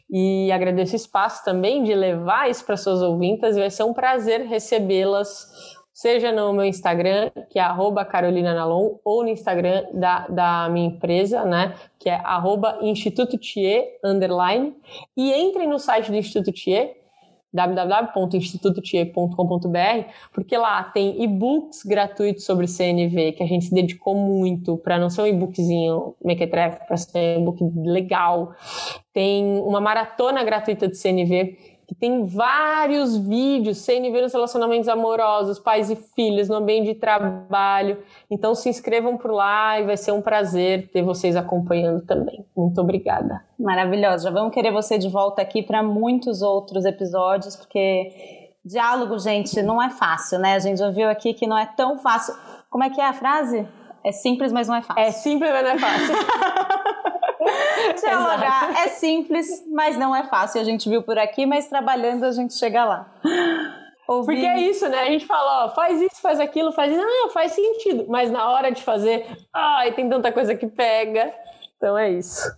E agradeço o espaço também de levar isso para suas ouvintas. Vai ser um prazer recebê-las seja no meu Instagram, que é arroba Carolina Nalon, ou no Instagram da, da minha empresa, né, que é arroba Instituto Thier, underline, e entrem no site do Instituto Thier, www.institutotier.com.br, porque lá tem e-books gratuitos sobre CNV, que a gente se dedicou muito para não ser um e-bookzinho mequetrefe, para ser um e-book legal. Tem uma maratona gratuita de CNV que tem vários vídeos CNV nos relacionamentos amorosos, pais e filhos, no ambiente de trabalho. Então se inscrevam por lá e vai ser um prazer ter vocês acompanhando também. Muito obrigada. Maravilhosa. Já vamos querer você de volta aqui para muitos outros episódios, porque diálogo, gente, não é fácil, né? A gente já viu aqui que não é tão fácil. Como é que é a frase? É simples, mas não é fácil. É simples, mas não é fácil. Dialogar é simples, mas não é fácil. A gente viu por aqui, mas trabalhando a gente chega lá. Porque é isso, né? A gente fala, ó, faz isso, faz aquilo, faz isso. Não, faz sentido. Mas na hora de fazer, ai, tem tanta coisa que pega. Então é isso.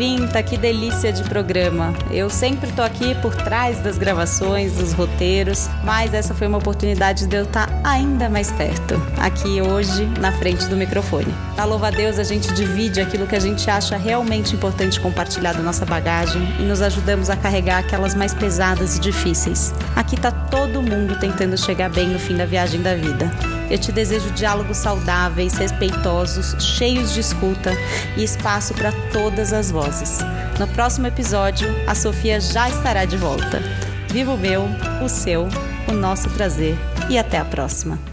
Ouvinta, que delícia de programa. Eu sempre tô aqui por trás das gravações, dos roteiros, mas essa foi uma oportunidade de eu estar tá ainda mais perto, aqui hoje, na frente do microfone. Na Louva a Deus, a gente divide aquilo que a gente acha realmente importante compartilhar da nossa bagagem e nos ajudamos a carregar aquelas mais pesadas e difíceis. Aqui tá todo mundo tentando chegar bem no fim da viagem da vida. Eu te desejo diálogos saudáveis, respeitosos, cheios de escuta e espaço para todas as vozes. No próximo episódio, a Sofia já estará de volta. Viva o meu, o seu, o nosso prazer e até a próxima.